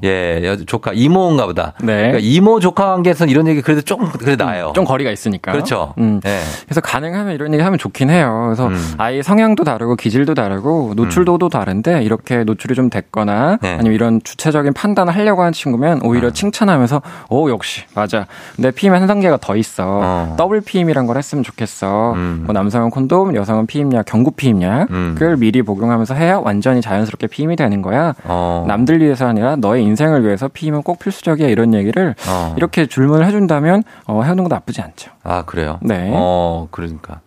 예, 여- 조카, 이모인가 보다. 아, 어. 네. 그러니까 이모 조카 관계에서는 이런 얘기 그래도 좀, 그래도 나아요. 좀 거리가 있으니까. 그렇죠. 음. 예. 그래서 가능하면 이런 얘기 하면 좋긴 해요. 그래서 음. 아이 성향도 다르고 기질도 다르고 노출도도 다른데 이렇게 노출이 좀 됐거나 네. 아니면 이런 주체적인 판단을 하려고 하는 친구면 오히려 칭찬하면서 오 역시 맞아. 근데 피임 한 단계가 더 있어. 어. 더블 피임이란 걸 했으면 좋겠어. 음. 뭐 남성은 콘돔, 여성은 피임약, 경구 피임약을 음. 미리 복용하면서 해야 완전히 자연스럽게 피임이 되는 거야. 어. 남들 위해서 아니라 너의 인생을 위해서 피임은 꼭 필수적이야 이런 얘기를 어. 이렇게 질문을 해준다면 어, 해오는 거 나쁘지 않죠. 아, 그래요? 네. 어, 그러니까.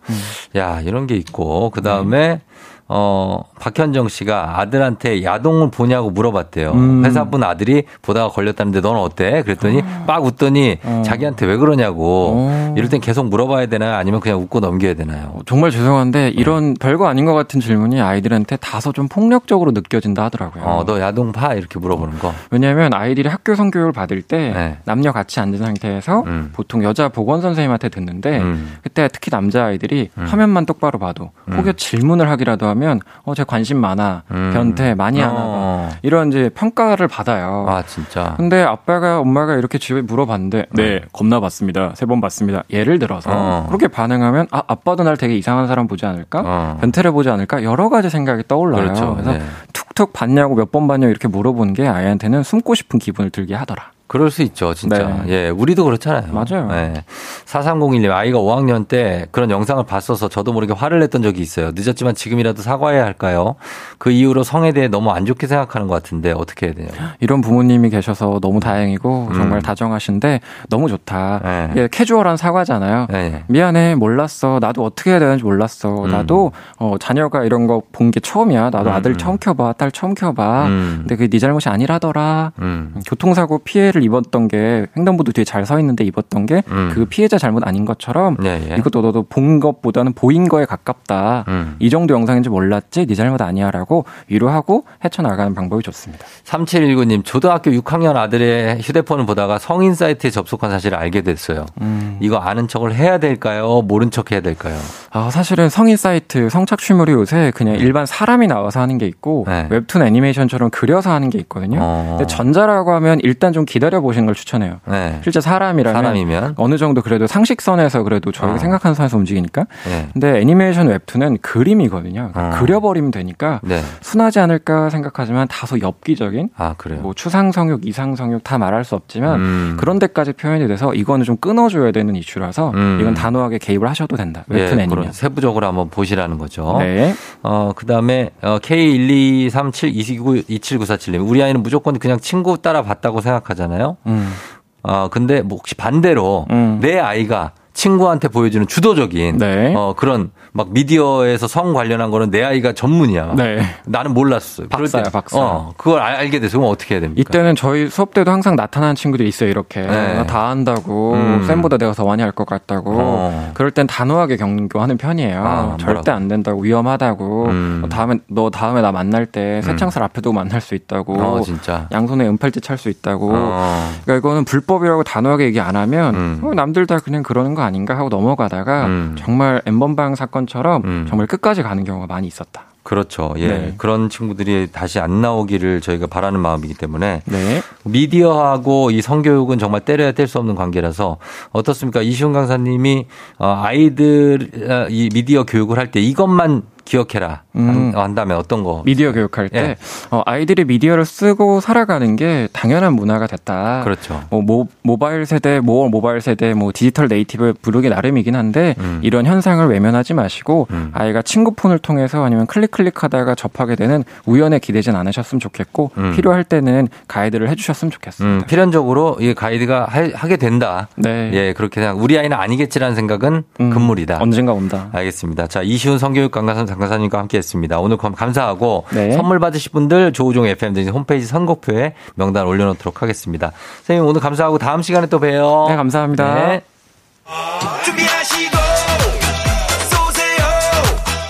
야, 이런 게 있고, 그 네. 다음에, 어, 박현정 씨가 아들한테 야동을 보냐고 물어봤대요. 음. 회사분 아들이 보다가 걸렸다는데 넌 어때? 그랬더니 아. 막 웃더니 어. 자기한테 왜 그러냐고. 이럴 땐 계속 물어봐야 되나요? 아니면 그냥 웃고 넘겨야 되나요? 정말 죄송한데 이런 별거 아닌 것 같은 질문이 아이들한테 다소 좀 폭력적으로 느껴진다 하더라고요. 어, 너 야동 봐? 이렇게 물어보는 거. 왜냐하면 아이들이 학교 성교육을 받을 때 네. 남녀 같이 앉은 상태에서 음. 보통 여자 보건 선생님한테 듣는데 음. 그때 특히 남자 아이들이 음. 화면만 똑바로 봐도 음. 혹여 질문을 하기라도 하면 어, 제 관심 많아, 음. 변태 많이 하나 봐. 어. 이런 이제 평가를 받아요. 아, 진짜. 근데 아빠가 엄마가 이렇게 집에 물어봤는데 네 겁나 봤습니다 세 번 봤습니다 예를 들어서 어. 그렇게 반응하면 아 아빠도 날 되게 이상한 사람 보지 않을까 어. 변태를 보지 않을까 여러 가지 생각이 떠올라요 그렇죠. 래서 네. 툭툭 봤냐고 몇 번 봤냐고 이렇게 물어보는 게 아이한테는 숨고 싶은 기분을 들게 하더라 그럴 수 있죠, 진짜. 네. 예, 우리도 그렇잖아요. 맞아요. 예. 4301님, 아이가 5학년 때 그런 영상을 봤어서 저도 모르게 화를 냈던 적이 있어요. 늦었지만 지금이라도 사과해야 할까요? 그 이후로 성에 대해 너무 안 좋게 생각하는 것 같은데 어떻게 해야 되냐고. 이런 부모님이 계셔서 너무 다행이고 음. 정말 다정하신데 너무 좋다 네. 이게 캐주얼한 사과잖아요 예. 미안해 몰랐어 나도 어떻게 해야 되는지 몰랐어 음. 나도 어, 자녀가 이런 거 본 게 처음이야 나도 음, 아들 음. 처음 켜봐 딸 처음 켜봐 음. 근데 그게 네 잘못이 아니라더라 음. 교통사고 피해를 입었던 게 횡단보도 뒤에 잘 서 있는데 입었던 게그 음. 피해자 잘못 아닌 것처럼 예, 예. 이것도 너도 본 것보다는 보인 거에 가깝다 음. 이 정도 영상인지 몰랐지 네 잘못 아니야라고 위로하고 헤쳐나가는 방법이 좋습니다 3719님, 초등학교 6학년 아들의 휴대폰을 보다가 성인 사이트에 접속한 사실을 알게 됐어요. 음. 이거 아는 척을 해야 될까요? 모른 척 해야 될까요? 아, 사실은 성인 사이트 성착취물이 요새 그냥 일반 사람이 나와서 하는 게 있고 네. 웹툰 애니메이션처럼 그려서 하는 게 있거든요. 어. 근데 전자라고 하면 일단 좀 기다려 보시는 걸 추천해요. 네. 실제 사람이라면 사람이면? 어느 정도 그래도 상식선에서 그래도 저희가 어. 생각하는 선에서 움직이니까. 네. 근데 애니메이션 웹툰은 그림이거든요. 어. 그려버리면 되니까 네. 순하지 않을까 생각하지만 다소 엽기적인 아? 뭐 추상 성욕, 이상 성욕 다 말할 수 없지만 음. 그런 데까지 표현이 돼서 이거는 좀 끊어줘야 되는 이슈라서 음. 이건 단호하게 개입을 하셔도 된다. 예, 웹툰 애니면. 세부적으로 한번 보시라는 거죠. 네. 어, 그 다음에, 어, K1237229-27947님. 우리 아이는 무조건 그냥 친구 따라 봤다고 생각하잖아요. 음. 어, 근데 뭐 혹시 반대로 음. 내 아이가 친구한테 보여주는 주도적인 네. 어, 그런 막 미디어에서 성 관련한 거는 내 아이가 전문이야. 네. 나는 몰랐어요. 박사야, 때, 박사. 어, 그걸 알- 알게 돼서 어떻게 해야 됩니까? 이때는 저희 수업 때도 항상 나타나는 친구들이 있어요. 이렇게 네. 나다 안다고 음. 쌤보다 내가 더 많이 할 것 같다고. 어. 그럴 땐 단호하게 경고하는 편이에요. 아, 절대? 안 된다고 위험하다고. 음. 너 다음에 너 다음에 나 만날 때 새창살 앞에 두고 만날 수 있다고. 어. 양손에 은팔찌 찰 수 있다고. 어. 그러니까 이거는 불법이라고 단호하게 얘기 안 하면 음. 어, 남들 다 그냥 그러는 거 아 닌가 하고 넘어가다가 음. 정말 엠번방 사건처럼 음. 정말 끝까지 가는 경우가 많이 있었다. 그렇죠. 예. 네. 그런 친구들이 다시 안 나오기를 저희가 바라는 마음이기 때문에 네. 미디어하고 이 성교육은 정말 떼려야 뗄 수 없는 관계라서 어떻습니까? 이시훈 강사님이 어, 아이들 어, 이 미디어 교육을 할 때 이것만 기억해라 음. 한, 다음에 어떤 거? 미디어 교육할 때 예. 어, 아이들이 미디어를 쓰고 살아가는 게 당연한 문화가 됐다. 그렇죠. 뭐 모, 모바일 세대, 모 모바일 세대, 뭐 digital native 부르기 나름이긴 한데 음. 이런 현상을 외면하지 마시고 음. 아이가 친구 폰을 통해서 아니면 클릭 클릭하다가 접하게 되는 우연에 기대진 않으셨으면 좋겠고 음. 필요할 때는 가이드를 해주셨으면 음, 좋겠습니다. 필연적으로 이 가이드가 할- 하게 된다. 네. 예, 그렇게 생각. 우리 아이는 아니겠지라는 생각은 음, 금물이다. 언젠가 온다. 알겠습니다. 자, 이시훈 성교육 강사 선 강사님과 함께 했습니다. 오늘 감- 감사하고 네. 선물 받으실 분들 조우종 FM 등 홈페이지 선곡표에 명단 올려놓도록 하겠습니다. 선생님 오늘 감사하고 다음 시간에 또 봬요. 네, 감사합니다. 네.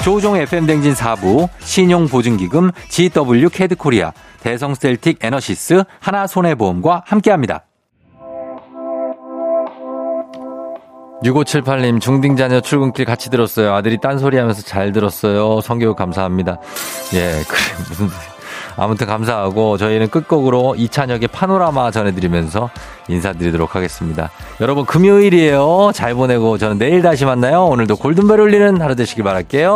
조우종 FM 댕진 4부 신용보증기금 GW 캐드코리아 대성셀틱 에너시스 하나손해보험과 함께합니다. 6578님, 중딩자녀 출근길 같이 들었어요. 아들이 딴소리 하면서 잘 들었어요. 성교육 감사합니다. 예, 그래, 무슨, 아무튼 감사하고 저희는 끝곡으로 이찬혁의 파노라마 전해드리면서 인사드리도록 하겠습니다. 여러분, 금요일이에요. 잘 보내고 저는 내일 다시 만나요. 오늘도 골든벨 울리는 하루 되시길 바랄게요.